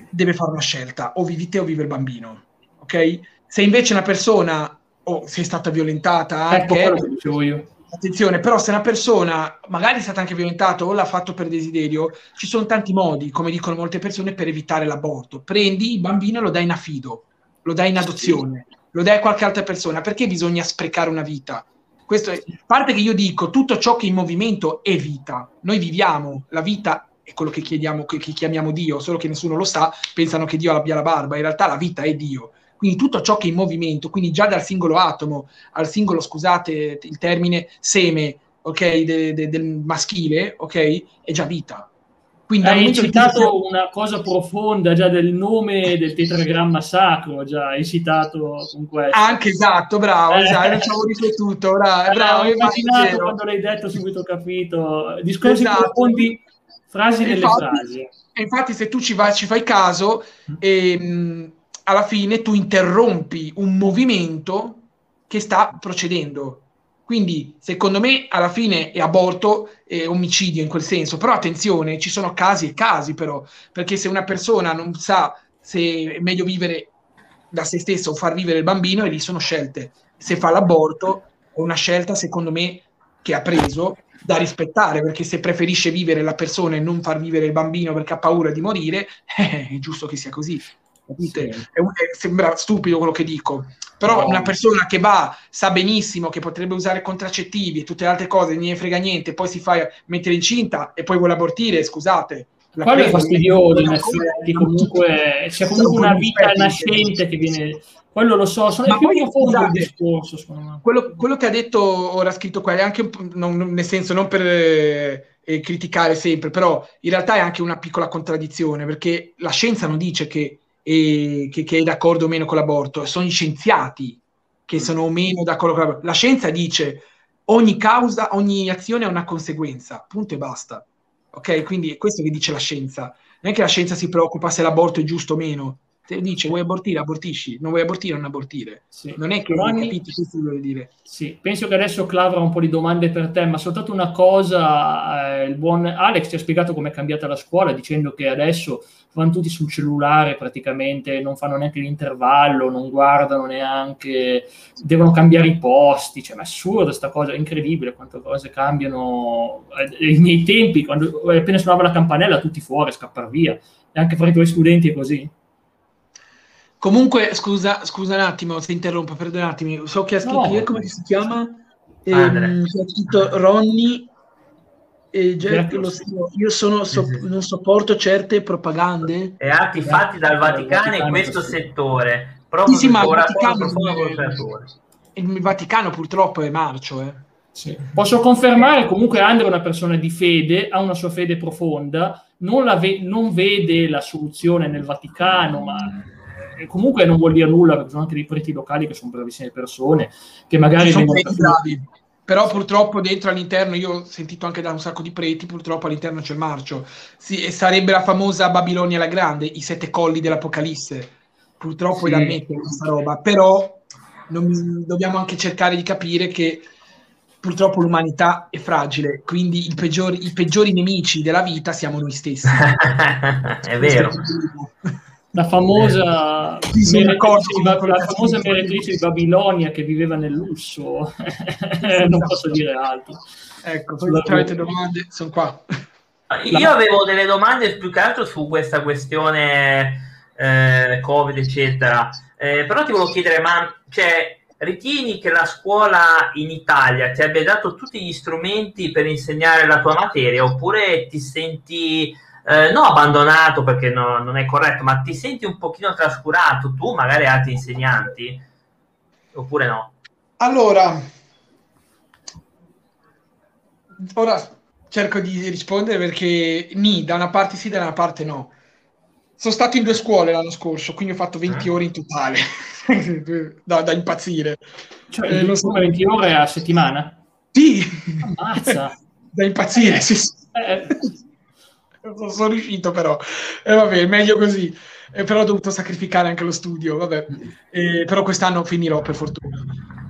deve fare una scelta, o vivi te o vive il bambino. Ok? Se invece una persona, o sei stata violentata ecco anche... Ecco dicevo io. Attenzione, però se una persona magari è stata anche violentata o l'ha fatto per desiderio, ci sono tanti modi, come dicono molte persone, per evitare l'aborto. Prendi il bambino e lo dai in affido, lo dai in adozione. Sì lo dai a qualche altra persona, perché bisogna sprecare una vita? Questo è, parte che io dico, tutto ciò che è in movimento è vita. Noi viviamo, la vita è quello che, chiediamo, che, che chiamiamo Dio, solo che nessuno lo sa, pensano che Dio abbia la barba, in realtà la vita è Dio. Quindi tutto ciò che è in movimento, quindi già dal singolo atomo al singolo, scusate il termine, seme, ok, de, de, del maschile, ok, è già vita. Quindi hai citato sia... una cosa profonda già del nome del tetragramma sacro, già hai citato con questo. Anche esatto, bravo, eh. esatto, non ci avevo riflettuto, bravo, bravo ho immaginato quando l'hai detto, subito ho capito. Discorsi esatto. profondi, frasi nelle infatti, frasi. Infatti se tu ci, vai, ci fai caso, ehm, alla fine tu interrompi un movimento che sta procedendo quindi, secondo me, alla fine è aborto e omicidio in quel senso. Però attenzione, ci sono casi e casi, però, perché se una persona non sa se è meglio vivere da se stesso o far vivere il bambino, e lì sono scelte. Se fa l'aborto, è una scelta, secondo me, che ha preso da rispettare, perché se preferisce vivere la persona e non far vivere il bambino perché ha paura di morire, è giusto che sia così. Sì. È, sembra stupido quello che dico, però no. una persona che va, sa benissimo che potrebbe usare contraccettivi e tutte le altre cose, non ne frega niente, poi si fa mettere incinta e poi vuole abortire, scusate. Quello è fastidioso, in effetti, comunque c'è comunque una vita nascente che viene... Quello lo so, sono Ma più poi, il discorso, quello, quello, che ha detto, ora scritto qua, è anche, non, nel senso, non per eh, criticare sempre, però in realtà è anche una piccola contraddizione, perché la scienza non dice che e che, che, è d'accordo o meno con l'aborto, sono gli scienziati che sono o meno d'accordo con l'aborto. La scienza dice ogni causa, ogni azione ha una conseguenza, punto e basta. Ok? Quindi è questo che dice la scienza. Non è che la scienza si preoccupa se l'aborto è giusto o meno. Se dice vuoi abortire, abortisci, non vuoi abortire, non abortire. Sì. Non è che non hai capito questo vuole dire. Sì, penso che adesso Clav avrà un po' di domande per te, ma soltanto una cosa, eh, il buon Alex ti ha spiegato com'è cambiata la scuola dicendo che adesso vanno tutti sul cellulare praticamente, non fanno neanche l'intervallo, non guardano neanche, devono cambiare i posti, cioè, ma è assurdo questa cosa, è incredibile quante cose cambiano. Eh, I miei tempi, quando appena suonava la campanella, tutti fuori, a scappare via, e anche fra i tuoi studenti è così. Comunque, scusa, scusa un attimo se interrompo, perdonatemi, so che ha scritto, no. come si chiama? Ehm, ha scritto Ronnie e Jack, lo, io sono, so, non sopporto certe propagande. E atti fatti dal Vaticano in questo settore. Proprio sì, sì, ma il Vaticano, il Vaticano purtroppo è marcio eh. sì. posso confermare comunque Andrea è una persona di fede ha una sua fede profonda non, ve- non vede la soluzione nel Vaticano ma comunque non vuol dire nulla perché sono anche dei preti locali che sono bravissime persone che magari sono bravi però purtroppo dentro all'interno, io ho sentito anche da un sacco di preti, purtroppo all'interno c'è il marcio. Sì, sarebbe la famosa Babilonia la Grande, i sette colli dell'Apocalisse. Purtroppo sì. è da mettere questa roba, però non, dobbiamo anche cercare di capire che purtroppo l'umanità è fragile, quindi peggiori, i peggiori nemici della vita siamo noi stessi. è vero la famosa, sì, meretrice, la famosa meretrice di Babilonia che viveva nel lusso, non posso dire altro. Ecco, se avete domande, sono qua. Io avevo delle domande più che altro su questa questione eh, Covid, eccetera. Eh, però ti volevo chiedere, ma cioè, ritieni che la scuola in Italia ti abbia dato tutti gli strumenti per insegnare la tua materia oppure ti senti eh, non abbandonato perché no, non è corretto, ma ti senti un pochino trascurato tu, magari altri insegnanti, oppure no? Allora, ora cerco di rispondere perché ni, da una parte sì, da una parte no. Sono stato in due scuole l'anno scorso, quindi ho fatto 20 eh. ore in totale, da, da, impazzire. Cioè, eh, so... 20 ore a settimana? Sì! Ammazza! da impazzire, sì. sì. Non sono riuscito però. E eh, vabbè, meglio così. Eh, però ho dovuto sacrificare anche lo studio, vabbè. Eh, però quest'anno finirò per fortuna.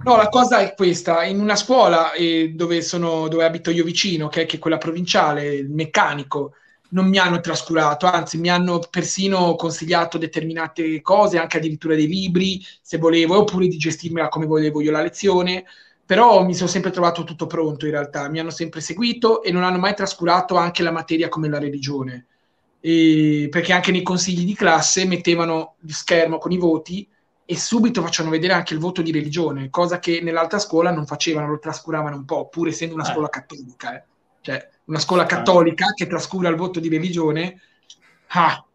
No, la cosa è questa, in una scuola eh, dove, sono, dove abito io vicino, che è, che quella provinciale, il meccanico, non mi hanno trascurato, anzi mi hanno persino consigliato determinate cose, anche addirittura dei libri, se volevo, oppure di gestirmela come volevo io la lezione però mi sono sempre trovato tutto pronto in realtà, mi hanno sempre seguito e non hanno mai trascurato anche la materia come la religione, e perché anche nei consigli di classe mettevano lo schermo con i voti e subito facevano vedere anche il voto di religione, cosa che nell'altra scuola non facevano, lo trascuravano un po', pur essendo una eh. scuola cattolica. Eh. Cioè, una scuola cattolica che trascura il voto di religione, ah,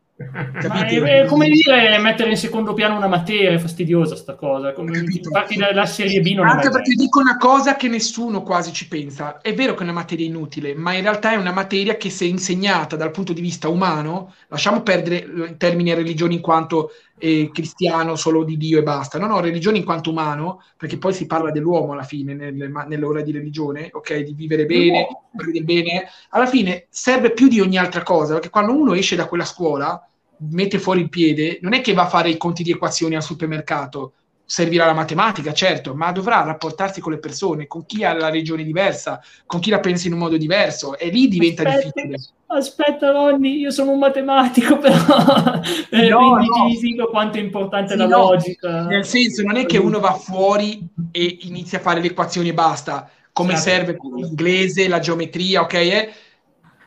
è, come dire mettere in secondo piano una materia, è fastidiosa sta cosa. Come, infatti la, serie B non Anche perché dico una cosa che nessuno quasi ci pensa. È vero che è una materia inutile, ma in realtà è una materia che se insegnata dal punto di vista umano, lasciamo perdere il termine religione in quanto eh, cristiano solo di Dio e basta. No, no, religione in quanto umano, perché poi si parla dell'uomo alla fine, nelle, nell'ora di religione, ok? Di vivere bene, bene. Alla fine serve più di ogni altra cosa, perché quando uno esce da quella scuola mette fuori il piede, non è che va a fare i conti di equazioni al supermercato, servirà la matematica, certo, ma dovrà rapportarsi con le persone, con chi ha la regione diversa, con chi la pensa in un modo diverso, e lì diventa aspetta, difficile. Aspetta, Ronny, io sono un matematico, però eh, no, no. ti dico quanto è importante sì, la no. logica. Nel senso, non è che uno va fuori e inizia a fare le equazioni e basta, come certo. serve l'inglese, la geometria, ok? Eh?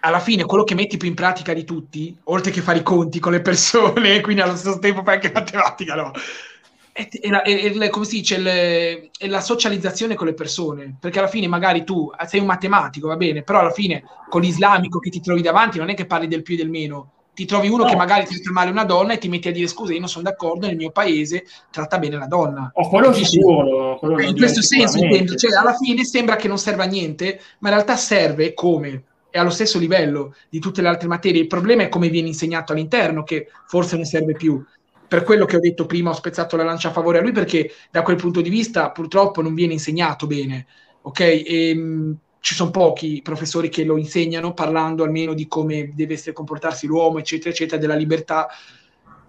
Alla fine quello che metti più in pratica di tutti, oltre che fare i conti con le persone, quindi allo stesso tempo fai anche matematica, no? È, è, è, come si dice, è la socializzazione con le persone, perché alla fine magari tu sei un matematico, va bene, però alla fine con l'islamico che ti trovi davanti non è che parli del più e del meno, ti trovi uno no. che magari tratta male una donna e ti metti a dire scusa, io non sono d'accordo, nel mio paese tratta bene la donna. Oh, quello sicuro. Quello in questo senso intendo, cioè alla fine sembra che non serva a niente, ma in realtà serve come? È allo stesso livello di tutte le altre materie. Il problema è come viene insegnato all'interno, che forse non serve più. Per quello che ho detto prima, ho spezzato la lancia a favore a lui, perché da quel punto di vista purtroppo non viene insegnato bene. Ok? E, mh, mm, ci sono pochi professori che lo insegnano, parlando almeno di come deve essere comportarsi l'uomo, eccetera, eccetera, della libertà.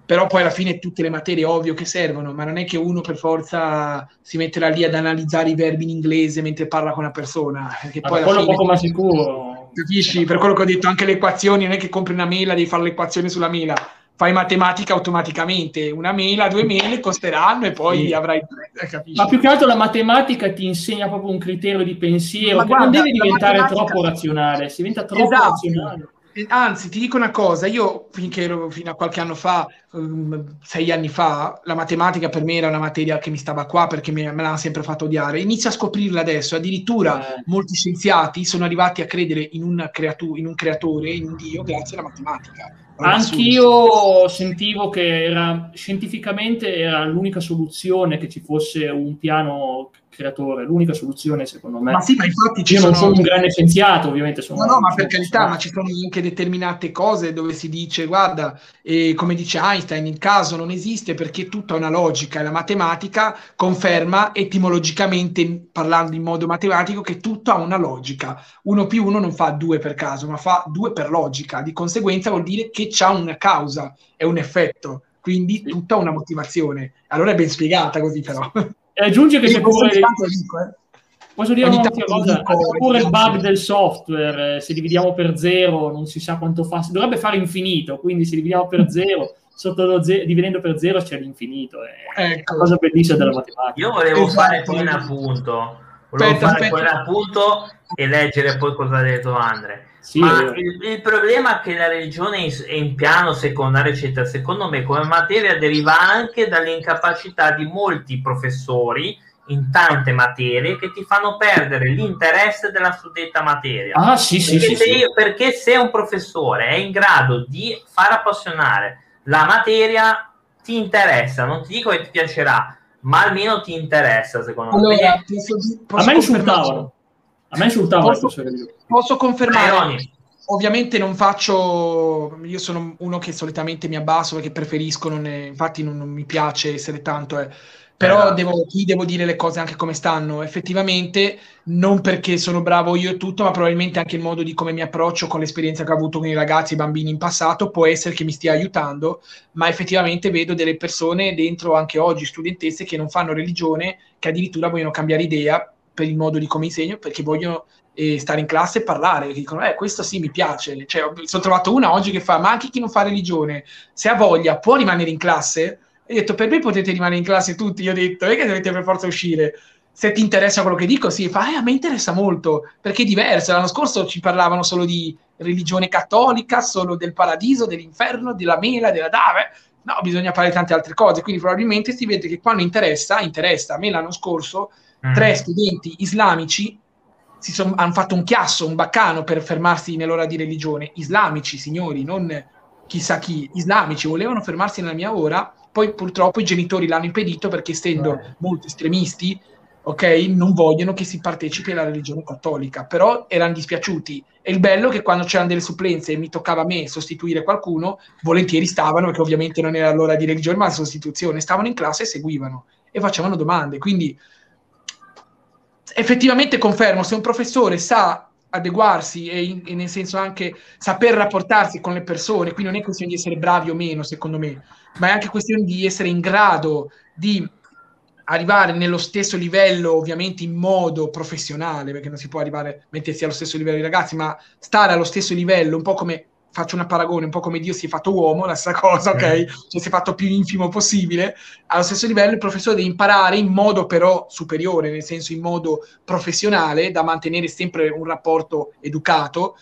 Però poi alla fine tutte le materie ovvio che servono, ma non è che uno per forza si metterà lì ad analizzare i verbi in inglese mentre parla con una persona. Perché poi alla fine... poco ma sicuro Capisci? Per quello che ho detto, anche le equazioni, non è che compri una mela, devi fare l'equazione sulla mela. Fai matematica automaticamente, una mela, due mele costeranno e poi sì. avrai... Capisci? Ma più che altro la matematica ti insegna proprio un criterio di pensiero Ma guarda, non deve diventare matematica... troppo razionale, si diventa troppo esatto. razionale anzi, ti dico una cosa, io finché ero, fino a qualche anno fa, um, sei anni fa, la matematica per me era una materia che mi stava qua perché me, me l'ha sempre fatto odiare. Inizio a scoprirla adesso, addirittura eh. molti scienziati sono arrivati a credere in un, creatu- in un creatore, in un dio, grazie alla matematica. Anch'io sentivo che era, scientificamente era l'unica soluzione che ci fosse un piano creatore, l'unica soluzione secondo me. Ma sì, ma infatti ci Io sono... non sono un grande scienziato, ovviamente. Sono no, no, ma per carità, ma ci sono anche determinate cose dove si dice, guarda, eh, come dice Einstein, il caso non esiste perché è tutta una logica e la matematica conferma etimologicamente, parlando in modo matematico, che tutto ha una logica. Uno più uno non fa due per caso, ma fa due per logica. Di conseguenza vuol dire che c'ha una causa e un effetto quindi tutta una motivazione. Allora è ben spiegata così però. E aggiunge che c'è pure... Dico, eh. Posso dire un'ultima cosa? C'è pure il bug del software, eh, se dividiamo per zero non si sa quanto fa, dovrebbe fare infinito, quindi se dividiamo per zero, sotto lo zero, dividendo per zero c'è l'infinito, è ecco. una cosa bellissima della matematica. Io volevo esatto. fare poi un appunto, volevo aspetta, fare aspetta. poi un appunto e leggere poi cosa ha detto Andre. Sì, Ma il, il, problema è che la religione è in piano secondario, eccetera, secondo me come materia deriva anche dall'incapacità di molti professori in tante materie che ti fanno perdere l'interesse della suddetta materia. Ah, sì, sì, perché, sì, se io, perché se un professore è in grado di far appassionare la materia, ti interessa, non ti dico che ti piacerà, ma almeno ti interessa, secondo allora, me. Posso, posso a me insultavano. A me insultavano. Posso, posso confermare. Eh, Ovviamente non faccio, io sono uno che solitamente mi abbasso perché preferisco, non è, infatti non, non mi piace essere tanto, eh però eh, devo, qui devo dire le cose anche come stanno. Effettivamente, non perché sono bravo io e tutto, ma probabilmente anche il modo di come mi approccio con l'esperienza che ho avuto con i ragazzi e i bambini in passato può essere che mi stia aiutando, ma effettivamente vedo delle persone dentro anche oggi, studentesse, che non fanno religione, che addirittura vogliono cambiare idea per il modo di come insegno, perché vogliono eh, stare in classe e parlare, dicono, eh, questo sì mi piace. Cioè, sono trovato una oggi che fa, ma anche chi non fa religione, se ha voglia, può rimanere in classe? Ho detto, per me potete rimanere in classe tutti. Io ho detto, non è che dovete per forza uscire. Se ti interessa quello che dico, sì, fa, eh, a me interessa molto, perché è diverso. L'anno scorso ci parlavano solo di religione cattolica, solo del paradiso, dell'inferno, della mela, della dave. No, bisogna fare tante altre cose. Quindi probabilmente si vede che quando interessa, interessa. A me l'anno scorso, mm. tre studenti islamici son, hanno fatto un chiasso, un baccano per fermarsi nell'ora di religione. Islamici, signori, non chissà chi, islamici, volevano fermarsi nella mia ora poi purtroppo i genitori l'hanno impedito perché essendo eh. molto estremisti, ok, non vogliono che si partecipi alla religione cattolica, però erano dispiaciuti. E il bello è che quando c'erano delle supplenze e mi toccava a me sostituire qualcuno, volentieri stavano, perché ovviamente non era l'ora di religione, ma la sostituzione, stavano in classe e seguivano e facevano domande. Quindi effettivamente confermo, se un professore sa adeguarsi e, in, e, nel senso anche saper rapportarsi con le persone, qui non è questione di essere bravi o meno, secondo me, ma è anche questione di essere in grado di arrivare nello stesso livello, ovviamente in modo professionale, perché non si può arrivare a mettersi allo stesso livello dei ragazzi, ma stare allo stesso livello, un po' come faccio una paragone, un po' come Dio si è fatto uomo, la stessa cosa, ok? Mm. Cioè si è fatto più infimo possibile, allo stesso livello il professore deve imparare in modo però superiore, nel senso in modo professionale, da mantenere sempre un rapporto educato,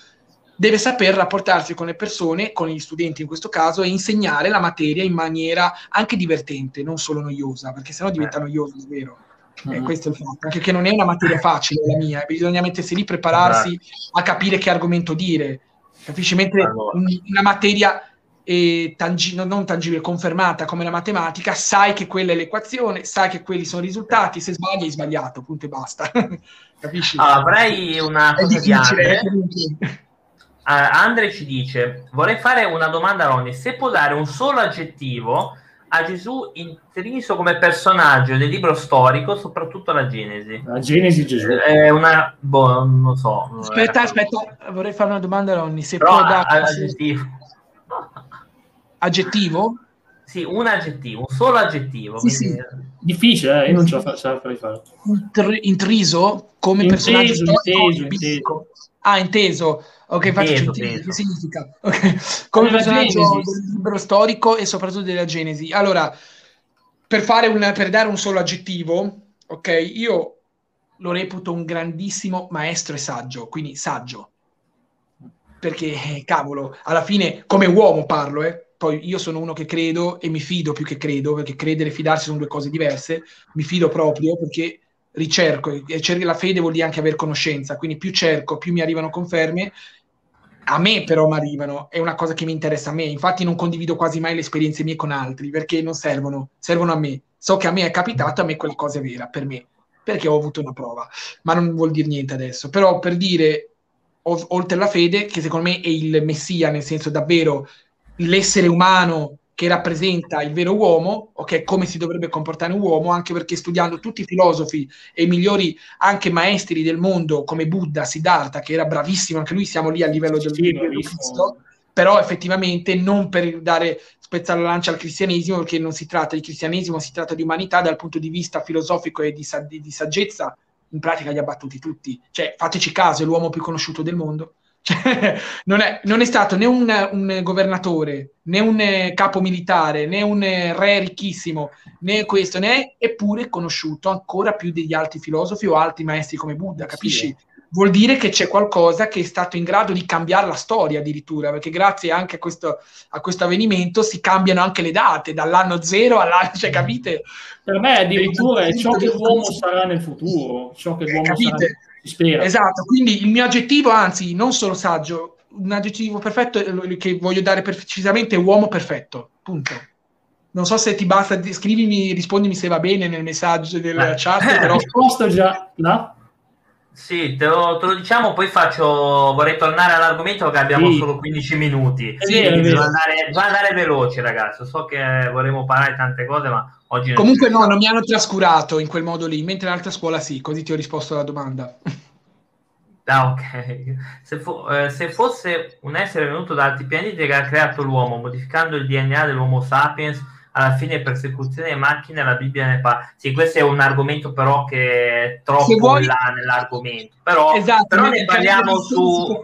deve saper rapportarsi con le persone, con gli studenti in questo caso, e insegnare la materia in maniera anche divertente, non solo noiosa, perché sennò diventa eh. noiosa davvero. Mm-hmm. Eh, questo è il fatto, anche che non è una materia facile la mia, bisogna mettersi lì, prepararsi esatto. a capire che argomento dire, Capisci? Mentre allora. una materia eh, tangi- non tangibile, confermata come la matematica, sai che quella è l'equazione, sai che quelli sono i risultati, se sbagli hai sbagliato, punto e basta. Capisci? Ah, avrei una cosa di Andre. Uh, Andre ci dice, vorrei fare una domanda a Ronny, se può dare un solo aggettivo a Gesù intriso come personaggio del libro storico, soprattutto la Genesi. La Genesi Gesù. È una... boh, non so. Aspetta, aspetta, vorrei fare una domanda a Ronny. Se Però può dare... Aggettivo. Aggettivo? Sì, un aggettivo, un solo aggettivo. Sì, sì. Difficile, eh? io non ce la faccio fare. intriso come inteso, personaggio storico. Inteso, inteso. Ah, inteso. Ok, faccio che significa? Okay. Come personaggio del libro storico e soprattutto della Genesi. Allora, per, fare un, per dare un solo aggettivo, ok, io lo reputo un grandissimo maestro e saggio, quindi saggio. Perché, eh, cavolo, alla fine, come uomo parlo, eh, poi io sono uno che credo e mi fido più che credo, perché credere e fidarsi sono due cose diverse, mi fido proprio perché ricerco e la fede vuol dire anche avere conoscenza, quindi più cerco, più mi arrivano conferme. A me però mi arrivano, è una cosa che mi interessa a me, infatti non condivido quasi mai le esperienze mie con altri perché non servono, servono a me. So che a me è capitato, a me quella cosa è vera, per me, perché ho avuto una prova, ma non vuol dire niente adesso. Però per dire, oltre alla fede, che secondo me è il messia, nel senso davvero l'essere umano che rappresenta il vero uomo, ok, come si dovrebbe comportare un uomo, anche perché studiando tutti i filosofi e i migliori anche maestri del mondo, come Buddha, Siddhartha, che era bravissimo, anche lui siamo lì a livello del sì, Cristo, però effettivamente non per dare spezzare la lancia al cristianesimo, perché non si tratta di cristianesimo, si tratta di umanità dal punto di vista filosofico e di, di, di saggezza, in pratica li ha battuti tutti. Cioè, fateci caso, è l'uomo più conosciuto del mondo cioè, non, è, non, è, stato né un, un, governatore, né un capo militare, né un re ricchissimo, né questo, né eppure conosciuto ancora più degli altri filosofi o altri maestri come Buddha, capisci? Sì. vuol dire che c'è qualcosa che è stato in grado di cambiare la storia addirittura, perché grazie anche a questo, a questo avvenimento si cambiano anche le date, dall'anno zero all'anno, cioè capite? Per me addirittura è ciò che l'uomo sarà nel futuro, ciò che l'uomo capite? sarà, si spera. Esatto, quindi il mio aggettivo, anzi non solo saggio, un aggettivo perfetto che voglio dare precisamente è uomo perfetto, punto. Non so se ti basta, scrivimi, rispondimi se va bene nel messaggio del Eh, chat, Ho però... risposto già, no? Sì, te lo, te lo diciamo, poi faccio, vorrei tornare all'argomento perché abbiamo Sì. solo 15 minuti. Vero. Bisogna andare, bisogna andare veloci, ragazzi. So che vorremmo parlare di tante cose, ma oggi Comunque no, non mi hanno trascurato in quel modo lì, mentre in altra scuola sì, così ti ho risposto alla domanda. Ah, ok. Se, fo- eh, se fosse un essere venuto da altri pianeti che ha creato l'uomo, modificando il DNA dell'Homo sapiens, alla fine persecuzione delle macchine, la Bibbia ne parla. Sì, questo è un argomento però che è troppo vuoi- là nell'argomento. Però, esatto, però ne parliamo su...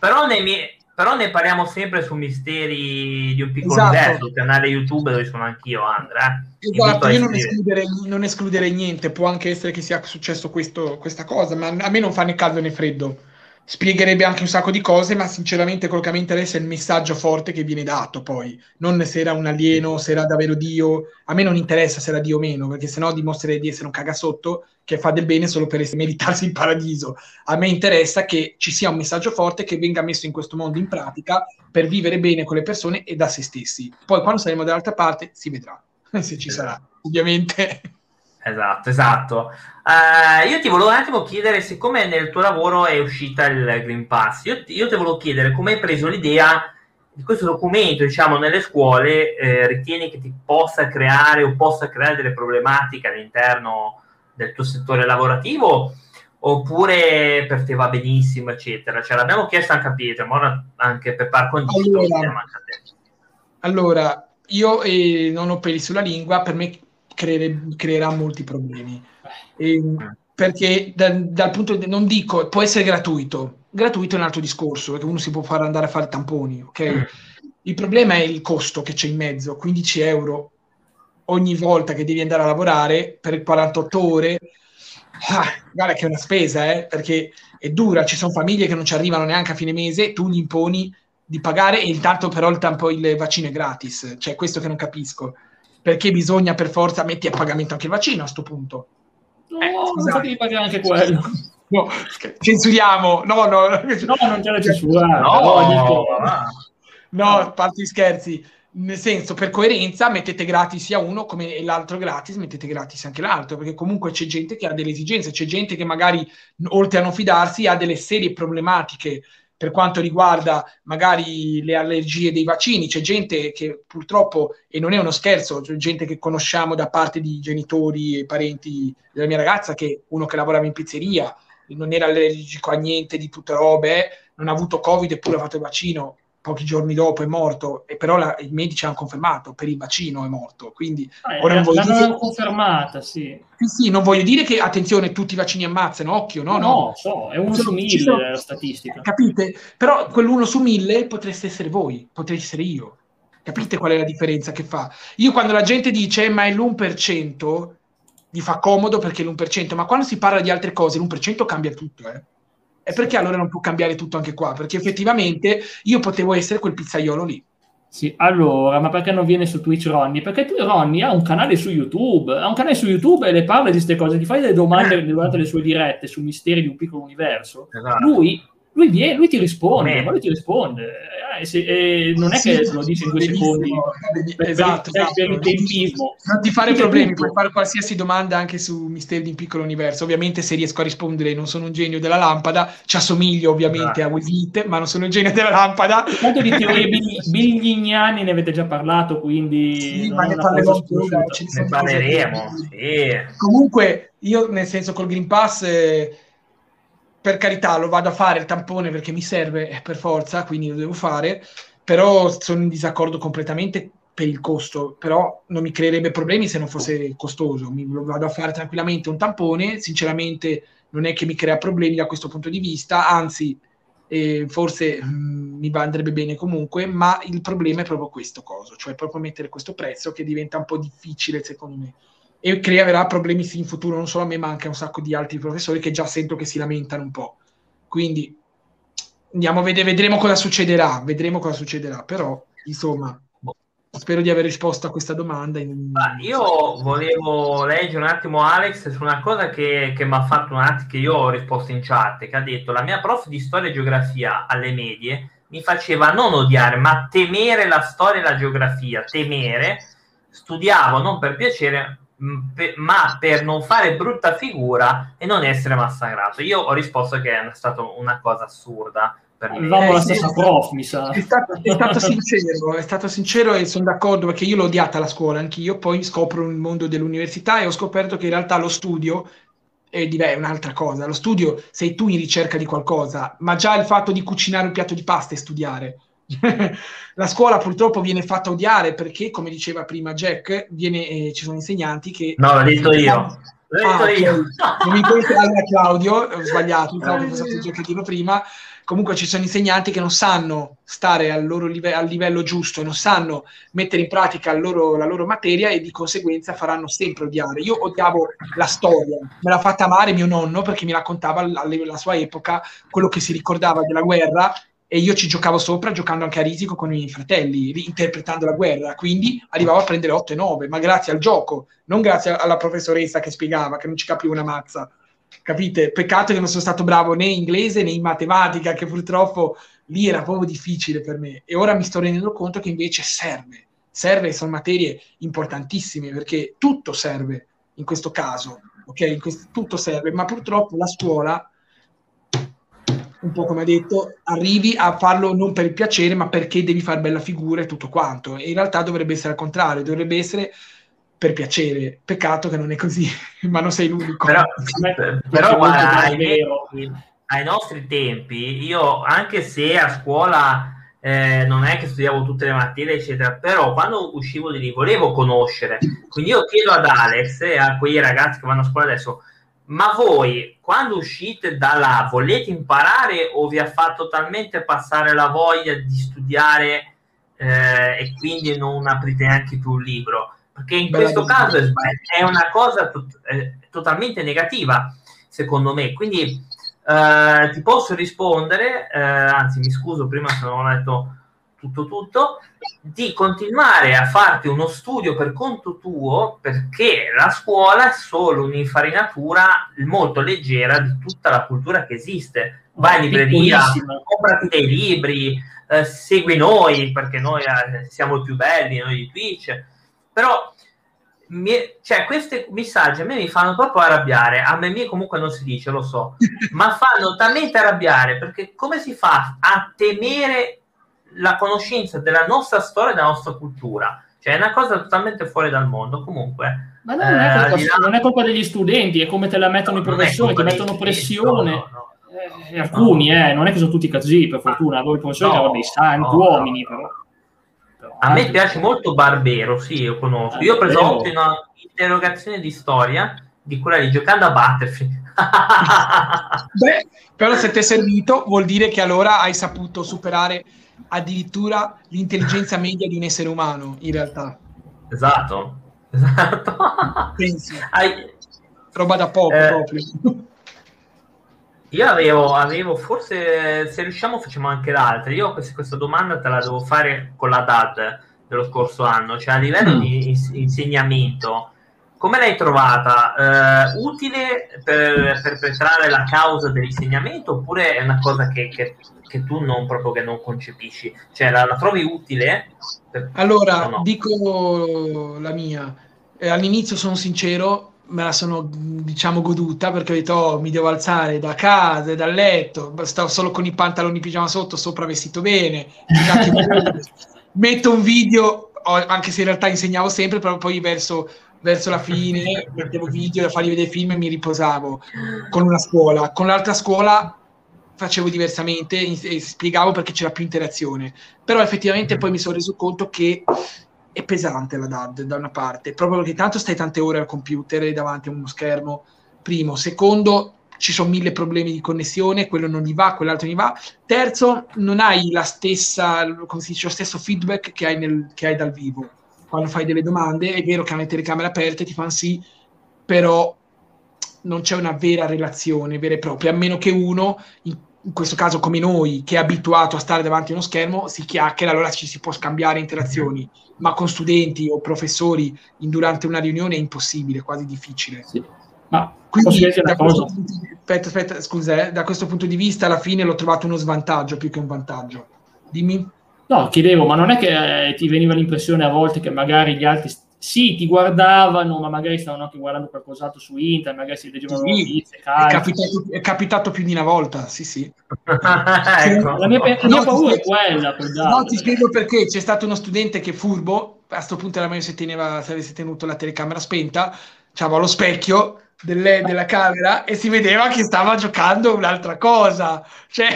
Però ne, mi- però ne parliamo sempre su Misteri di un piccolo Esatto. universo, sul canale YouTube dove sono anch'io, Andrea. eh. Esatto, io non escluderei, non escluderei niente, può anche essere che sia successo questo- questa cosa, ma a me non fa né caldo né freddo. Spiegherebbe anche un sacco di cose, ma sinceramente quello che me interessa è il messaggio forte che viene dato poi, non se era un alieno, se era davvero Dio. A me non interessa se era Dio o meno, perché sennò dimostrerei di essere un cagasotto che fa del bene solo per meritarsi il paradiso. A me interessa che ci sia un messaggio forte che venga messo in questo mondo in pratica per vivere bene con le persone e da se stessi. Poi quando saremo dall'altra parte si vedrà, se ci sarà, ovviamente. Esatto, esatto. Eh, io ti volevo un attimo chiedere, siccome nel tuo lavoro è uscita il Green Pass, io, ti- io ti volevo chiedere come hai preso l'idea di questo documento, diciamo, nelle scuole, eh, ritieni che ti possa creare o possa creare delle problematiche all'interno del tuo settore lavorativo oppure per te va benissimo, eccetera. Cioè, l'abbiamo chiesto anche a Pietro, ma ora anche per par condicio, Allora. Allora, io eh, non ho peli sulla lingua, per me creere- creerà molti problemi. Ehm, perché da- dal punto di non dico, può essere gratuito. Gratuito è un altro discorso, perché uno si può fare andare a fare tamponi, ok? Il problema è il costo che c'è in mezzo, 15 euro ogni volta che devi andare a lavorare per 48 ore. Ah, guarda che è una spesa, eh, perché è dura, ci sono famiglie che non ci arrivano neanche a fine mese, tu gli imponi di pagare e intanto però il, tampo, il vaccino è gratis, cioè questo che non capisco, perché bisogna per forza metti a pagamento anche il vaccino a sto punto. No, Eh, non fatevi pagare anche quello. No, censuriamo, no, no, No, non c'è la censura. No. No, a parte gli scherzi. Nel senso, per coerenza, mettete gratis sia uno come l'altro gratis, mettete gratis anche l'altro, perché comunque c'è gente che ha delle esigenze, c'è gente che magari, oltre a non fidarsi, ha delle serie problematiche per quanto riguarda magari le allergie dei vaccini. C'è gente che purtroppo, e non è uno scherzo, c'è gente che conosciamo da parte di genitori e parenti della mia ragazza, che uno che lavorava in pizzeria, non era allergico a niente di tutte robe, non ha avuto covid eppure ha fatto il vaccino pochi giorni dopo è morto, e però la- i medici hanno confermato per il vaccino è morto. Quindi Eh, ora non voglio dire- confermata, sì. sì, sì, non voglio dire che attenzione, tutti i vaccini ammazzano, occhio, no, no. so, è uno su sono- ci mille sono- la statistica. Capite? Però quell'uno su mille potreste essere voi, potrei essere io. Capite qual è la differenza che fa? Io quando la gente dice "Eh, ma è l'1%, gli fa comodo perché è l'1%, ma quando si parla di altre cose l'1% cambia tutto, eh. E perché allora non può cambiare tutto anche qua? Perché effettivamente io potevo essere quel pizzaiolo lì. Sì, allora, ma perché non viene su Twitch Ronny? Perché tu, Ronny, ha un canale su YouTube, ha un canale su YouTube e le parla di queste cose, ti fai delle domande durante le sue dirette su misteri di un piccolo universo. Esatto. Lui, lui, viene, lui ti risponde, ma lui ti risponde. Eh, se- e non è che Sì, lo dice in due secondi. Per- esatto, per- esatto. per il tempismo. Non ti fare problemi, puoi fare qualsiasi domanda anche su Misteri di un piccolo universo. Ovviamente se riesco a rispondere non sono un genio della lampada, ci assomiglio ovviamente Esatto. a Wisit, ma non sono un genio della lampada. Tanto di teorie bigliniane ne avete già parlato, quindi Sì, ma ne parleremo ce ne parleremo, sì. Comunque, io nel senso col Green Pass, eh, per carità, lo vado a fare il tampone perché mi serve per forza, quindi lo devo fare, però sono in disaccordo completamente per il costo, però non mi creerebbe problemi se non fosse costoso, mi lo vado a fare tranquillamente un tampone, sinceramente non è che mi crea problemi da questo punto di vista, anzi eh, forse mh, mi andrebbe bene comunque, ma il problema è proprio questo coso, cioè proprio mettere questo prezzo che diventa un po' difficile secondo me. E creerà problemi in futuro non solo a me ma anche a un sacco di altri professori che già sento che si lamentano un po'. Quindi andiamo a vedere, vedremo cosa succederà, vedremo cosa succederà, però insomma spero di aver risposto a questa domanda. In... io volevo leggere un attimo Alex su una cosa che, che mi ha fatto un attimo, che io ho risposto in chat, che ha detto la mia prof di storia e geografia alle medie mi faceva non odiare, ma temere la storia e la geografia, temere, studiavo non per piacere, ma per non fare brutta figura e non essere massacrato. Io ho risposto che è stata una cosa assurda. Avevamo eh, la stessa sì, prof, mi sa. È stato, è stato sincero, è stato sincero e sono d'accordo perché io l'ho odiata la scuola, anch'io, poi scopro il mondo dell'università e ho scoperto che in realtà lo studio è, è un'altra cosa. Lo studio sei tu in ricerca di qualcosa, ma già il fatto di cucinare un piatto di pasta è studiare la scuola purtroppo viene fatta odiare perché, come diceva prima Jack, viene, eh, ci sono insegnanti che... No, l'ho detto io. L'ho ah, detto io. Non mi puoi Claudio, ho sbagliato, Claudio ho usato il giocatino prima. Comunque ci sono insegnanti che non sanno stare al loro live- al livello giusto non sanno mettere in pratica loro, la loro materia e di conseguenza faranno sempre odiare. Io odiavo la storia, me l'ha fatta amare mio nonno perché mi raccontava alla sua epoca quello che si ricordava della guerra e io ci giocavo sopra giocando anche a risico con i miei fratelli, interpretando la guerra, quindi arrivavo a prendere 8 e 9, ma grazie al gioco, non grazie alla professoressa che spiegava, che non ci capivo una mazza. Capite? Peccato che non sono stato bravo né in inglese né in matematica, che purtroppo lì era proprio difficile per me. E ora mi sto rendendo conto che invece serve. Serve, sono materie importantissime, perché tutto serve in questo caso, ok? Questo, tutto serve, ma purtroppo la scuola un po' come ha detto, arrivi a farlo non per il piacere, ma perché devi fare bella figura e tutto quanto. E in realtà dovrebbe essere al contrario, dovrebbe essere per piacere. Peccato che non è così, ma non sei l'unico. Però, però guarda, ai, ai, nostri tempi, io anche se a scuola eh, non è che studiavo tutte le materie, eccetera, però quando uscivo di lì volevo conoscere. Quindi io chiedo ad Alex e a quei ragazzi che vanno a scuola adesso ma voi quando uscite da là volete imparare o vi ha fatto talmente passare la voglia di studiare eh, e quindi non aprite neanche più un libro? Perché in Bella questo caso è, è, una cosa to- è totalmente negativa, secondo me. Quindi eh, ti posso rispondere, eh, anzi mi scuso prima se non ho letto tutto tutto, di continuare a farti uno studio per conto tuo perché la scuola è solo un'infarinatura molto leggera di tutta la cultura che esiste. Vai in libreria, comprati dei libri, eh, segui noi perché noi eh, siamo i più belli, noi di Twitch. Però mi, cioè, questi messaggi a me mi fanno proprio arrabbiare. A me comunque non si dice, lo so, ma fanno talmente arrabbiare perché come si fa a temere la conoscenza della nostra storia e della nostra cultura. Cioè, è una cosa totalmente fuori dal mondo. Comunque, ma non, eh, è colpa, là... non, è colpa, degli studenti, è come te la mettono no, i professori, ti mettono pressione. No, no, eh, alcuni, eh, non è che sono tutti così, per fortuna. Voi professori erano dei santi uomini, però. però. A me piace molto Barbero, sì, io conosco. Io ho preso una interrogazione di storia di quella di giocando a Battlefield. Beh, però se ti è servito vuol dire che allora hai saputo superare addirittura l'intelligenza media di un essere umano, in realtà. Esatto, esatto. Pensi. Hai... Roba da poco eh, proprio. Io avevo, avevo, forse se riusciamo facciamo anche l'altra. Io questa, questa domanda te la devo fare con la DAD dello scorso anno, cioè a livello mm. di insegnamento come l'hai trovata? Eh, utile per perpetrare la causa dell'insegnamento oppure è una cosa che, che, che tu non proprio che non concepisci? Cioè la, la trovi utile? Allora, no? dico la mia. Eh, all'inizio sono sincero, me la sono diciamo goduta perché ho detto oh, mi devo alzare da casa, dal letto, stavo solo con i pantaloni pigiama sotto, sopra vestito bene, metto un video, anche se in realtà insegnavo sempre, però poi verso verso la fine mettevo video da fargli vedere film e mi riposavo con una scuola. Con l'altra scuola facevo diversamente e spiegavo perché c'era più interazione. Però effettivamente poi mi sono reso conto che è pesante la DAD da una parte, proprio perché tanto stai tante ore al computer davanti a uno schermo. Primo, secondo, ci sono mille problemi di connessione, quello non gli va, quell'altro gli va. Terzo, non hai la stessa, come si dice, lo stesso feedback che hai, nel, che hai dal vivo quando fai delle domande, è vero che hanno le telecamere aperte, ti fanno sì, però non c'è una vera relazione vera e propria, a meno che uno, in, in questo caso come noi, che è abituato a stare davanti a uno schermo, si chiacchiera, allora ci si può scambiare interazioni, ma con studenti o professori in, durante una riunione è impossibile, quasi difficile. Sì. Ma quindi da questo, punto, aspetta, aspetta, scusa, eh, da questo punto di vista alla fine l'ho trovato uno svantaggio più che un vantaggio. Dimmi. No, chiedevo, ma non è che eh, ti veniva l'impressione a volte che magari gli altri sì, ti guardavano, ma magari stavano anche guardando qualcos'altro su internet, magari si leggevano sì, notizie. È capitato, è capitato, più di una volta, sì, sì. ecco. La mia, la mia no, paura è quella. No, ti spiego perché c'è stato uno studente che furbo, a questo punto era meglio se, teneva, se avesse tenuto la telecamera spenta, c'aveva lo specchio delle, della camera e si vedeva che stava giocando un'altra cosa. Cioè,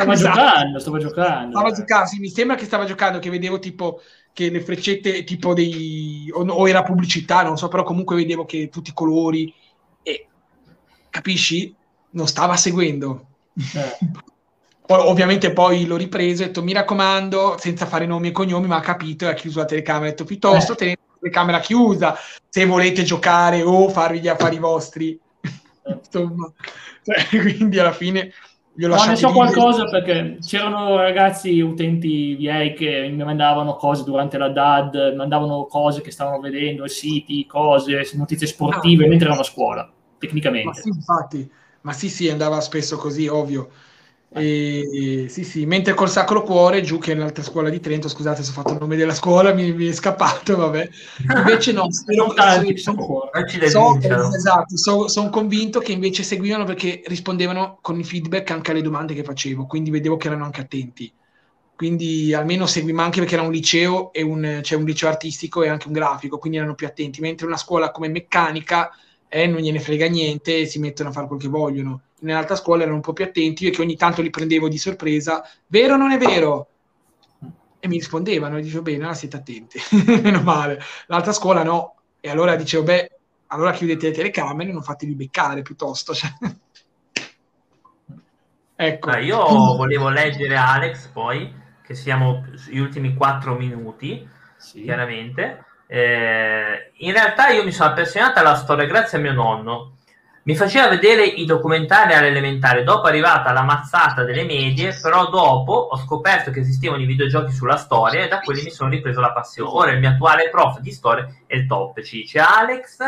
stava scusate, giocando, stava giocando. Stava giocando, sì, mi sembra che stava giocando, che vedevo tipo che le freccette tipo dei... o, o era pubblicità, non so, però comunque vedevo che tutti i colori e capisci? Non stava seguendo. Eh. Poi, ovviamente poi l'ho ripreso e ho detto mi raccomando, senza fare nomi e cognomi, ma ha capito e ha chiuso la telecamera. Ha detto piuttosto eh. tenete la telecamera chiusa se volete giocare o farvi gli affari vostri. Insomma, cioè, quindi alla fine no, ne so qualcosa perché c'erano ragazzi utenti miei che mi mandavano cose durante la DAD, mandavano cose che stavano vedendo, siti, cose, notizie sportive ah, mentre erano a scuola, tecnicamente. Ma sì, infatti, ma sì, sì, andava spesso così, ovvio. E, sì, sì, mentre col Sacro Cuore, giù che è nell'altra scuola di Trento, scusate se ho fatto il nome della scuola, mi, mi è scappato, vabbè. Invece no, sono, sono, esatto, sono, sono convinto che invece seguivano perché rispondevano con il feedback anche alle domande che facevo, quindi vedevo che erano anche attenti. Quindi almeno seguivo anche perché era un liceo, e un, cioè un liceo artistico e anche un grafico, quindi erano più attenti, mentre una scuola come meccanica eh, non gliene frega niente si mettono a fare quel che vogliono nell'altra scuola erano un po' più attenti e che ogni tanto li prendevo di sorpresa, vero o non è vero? E mi rispondevano e dicevo, bene, allora siete attenti, meno male. L'altra scuola no. E allora dicevo, beh, allora chiudete le telecamere e non fatevi beccare piuttosto. Cioè. ecco. Ah, io volevo leggere Alex poi, che siamo gli ultimi quattro minuti, sì. chiaramente. Eh, in realtà io mi sono appassionata alla storia grazie a mio nonno mi faceva vedere i documentari all'elementare, dopo è arrivata la mazzata delle medie, però dopo ho scoperto che esistevano i videogiochi sulla storia e da quelli mi sono ripreso la passione. Ora il mio attuale prof di storia è il top, ci dice Alex.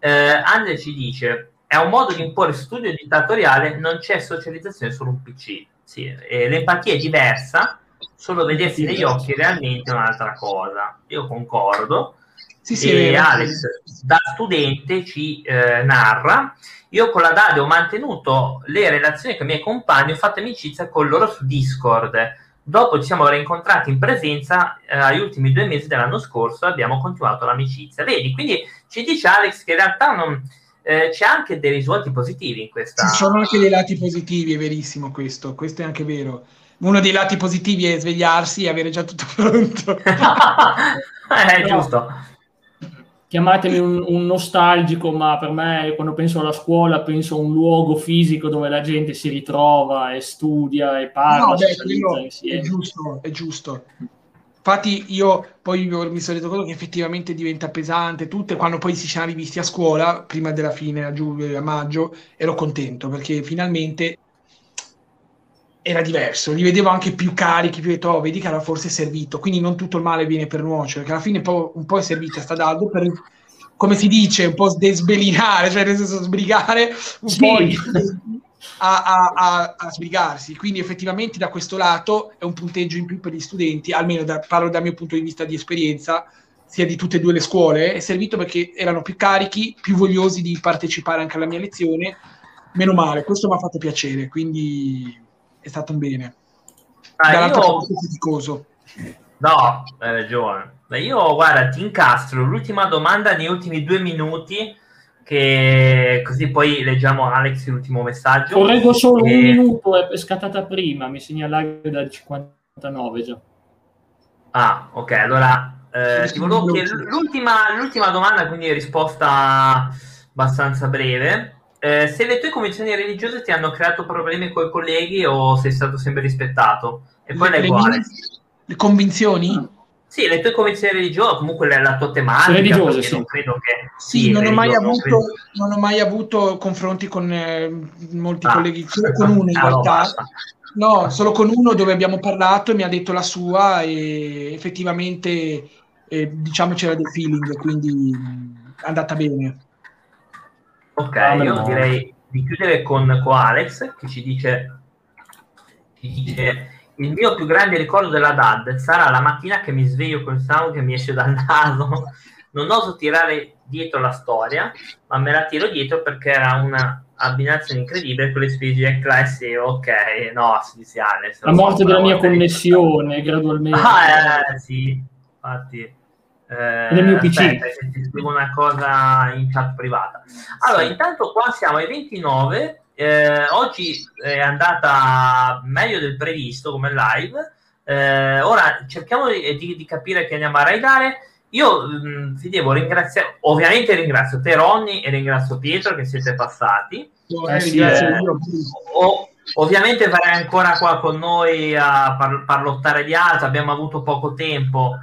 Eh, Andre ci dice, è un modo di imporre studio dittatoriale, non c'è socializzazione, solo un PC. Sì, l'empatia è diversa, solo vedersi negli occhi realmente è un'altra cosa. Io concordo. Sì, sì, e Alex da studente ci eh, narra. Io con la Dade ho mantenuto le relazioni con i miei compagni ho fatto amicizia con loro su Discord. Dopo ci siamo rincontrati in presenza eh, agli ultimi due mesi dell'anno scorso e abbiamo continuato l'amicizia. Vedi quindi ci dice Alex che in realtà non, eh, c'è anche dei risvolti positivi in questa ci sono anche dei lati positivi è verissimo questo questo è anche vero uno dei lati positivi è svegliarsi e avere già tutto pronto eh, no. giusto chiamatemi un, un, nostalgico, ma per me quando penso alla scuola penso a un luogo fisico dove la gente si ritrova e studia e parla. No, beh. È giusto, è giusto. Infatti io poi mi sono reso conto che effettivamente diventa pesante tutto quando poi si siamo rivisti a scuola, prima della fine, a, giugno, a maggio, ero contento perché finalmente era diverso, li vedevo anche più carichi, più detto, oh, vedi che era forse servito, quindi non tutto il male viene per nuocere, che alla fine un po', un po è servita sta Daldo per, come si dice, un po' desbelinare, cioè nel senso sbrigare un sì. po' a, a, a, a, sbrigarsi, quindi effettivamente da questo lato è un punteggio in più per gli studenti, almeno da, parlo dal mio punto di vista di esperienza, sia di tutte e due le scuole, è servito perché erano più carichi, più vogliosi di partecipare anche alla mia lezione, meno male, questo mi ha fatto piacere, quindi è stato un bene. Ah, io... faticoso. No, hai ragione. Beh, io guarda, ti incastro l'ultima domanda negli ultimi due minuti, che così poi leggiamo Alex l'ultimo messaggio. Correggo solo e... un minuto, è scattata prima, mi segna da 59 già. Ah, ok, allora eh, ti volevo chiedere l'ultima, l'ultima domanda, quindi risposta abbastanza breve. Eh, se le tue convinzioni religiose ti hanno creato problemi con i colleghi o sei stato sempre rispettato? E poi le, le, mie, le convinzioni? Sì, le tue convinzioni religiose, comunque la tua tematica. Religiose, sì. Non credo che... Sì, sì non, ho mai avuto, credo... non ho mai avuto confronti con eh, molti ah, colleghi, solo con uno in realtà. No, no, solo con uno dove abbiamo parlato e mi ha detto la sua e effettivamente eh, diciamo c'era del feeling, quindi è andata bene. Ok, ah, io no. direi di chiudere con, con Alex che ci dice, ci dice il mio più grande ricordo della DAD sarà la mattina che mi sveglio con il sangue che mi esce dal naso. Non oso tirare dietro la storia, ma me la tiro dietro perché era una abbinazione incredibile con le specie class e ok, no, spaziale. La morte della mia connessione gradualmente. Ah, eh, sì, infatti. Eh, nel mio PC. Aspetta, ti scrivo una cosa in chat privata. Allora, sì. intanto qua siamo ai 29 eh, oggi è andata meglio del previsto come live. Eh, ora cerchiamo di, di, di, capire che andiamo a raidare. Io mh, mm, vi devo ringraziare, ovviamente ringrazio te Ronny e ringrazio Pietro che siete passati. Eh, sì, eh, o, ovviamente verrai ancora qua con noi a par- parlottare di altro, abbiamo avuto poco tempo,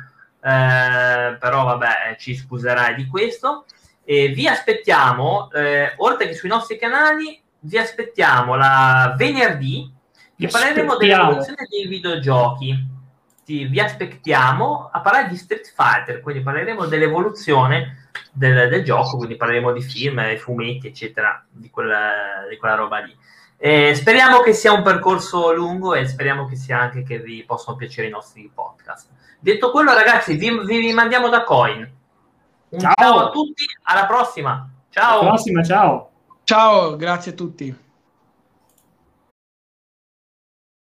eh, però vabbè ci scuserai di questo. E vi aspettiamo, eh, oltre che sui nostri canali, vi aspettiamo la venerdì che parleremo dell'evoluzione dei videogiochi. Ti, vi aspettiamo a parlare di Street Fighter, quindi parleremo dell'evoluzione del, del gioco, quindi parleremo di film, fumetti, eccetera, di quella, di quella roba lì. Eh, speriamo che sia un percorso lungo e speriamo che sia anche che vi possano piacere i nostri podcast. Detto quello, ragazzi, vi, vi mandiamo da Coin. Un ciao. ciao a tutti, alla prossima. Ciao. Alla prossima, ciao. Ciao, grazie a tutti.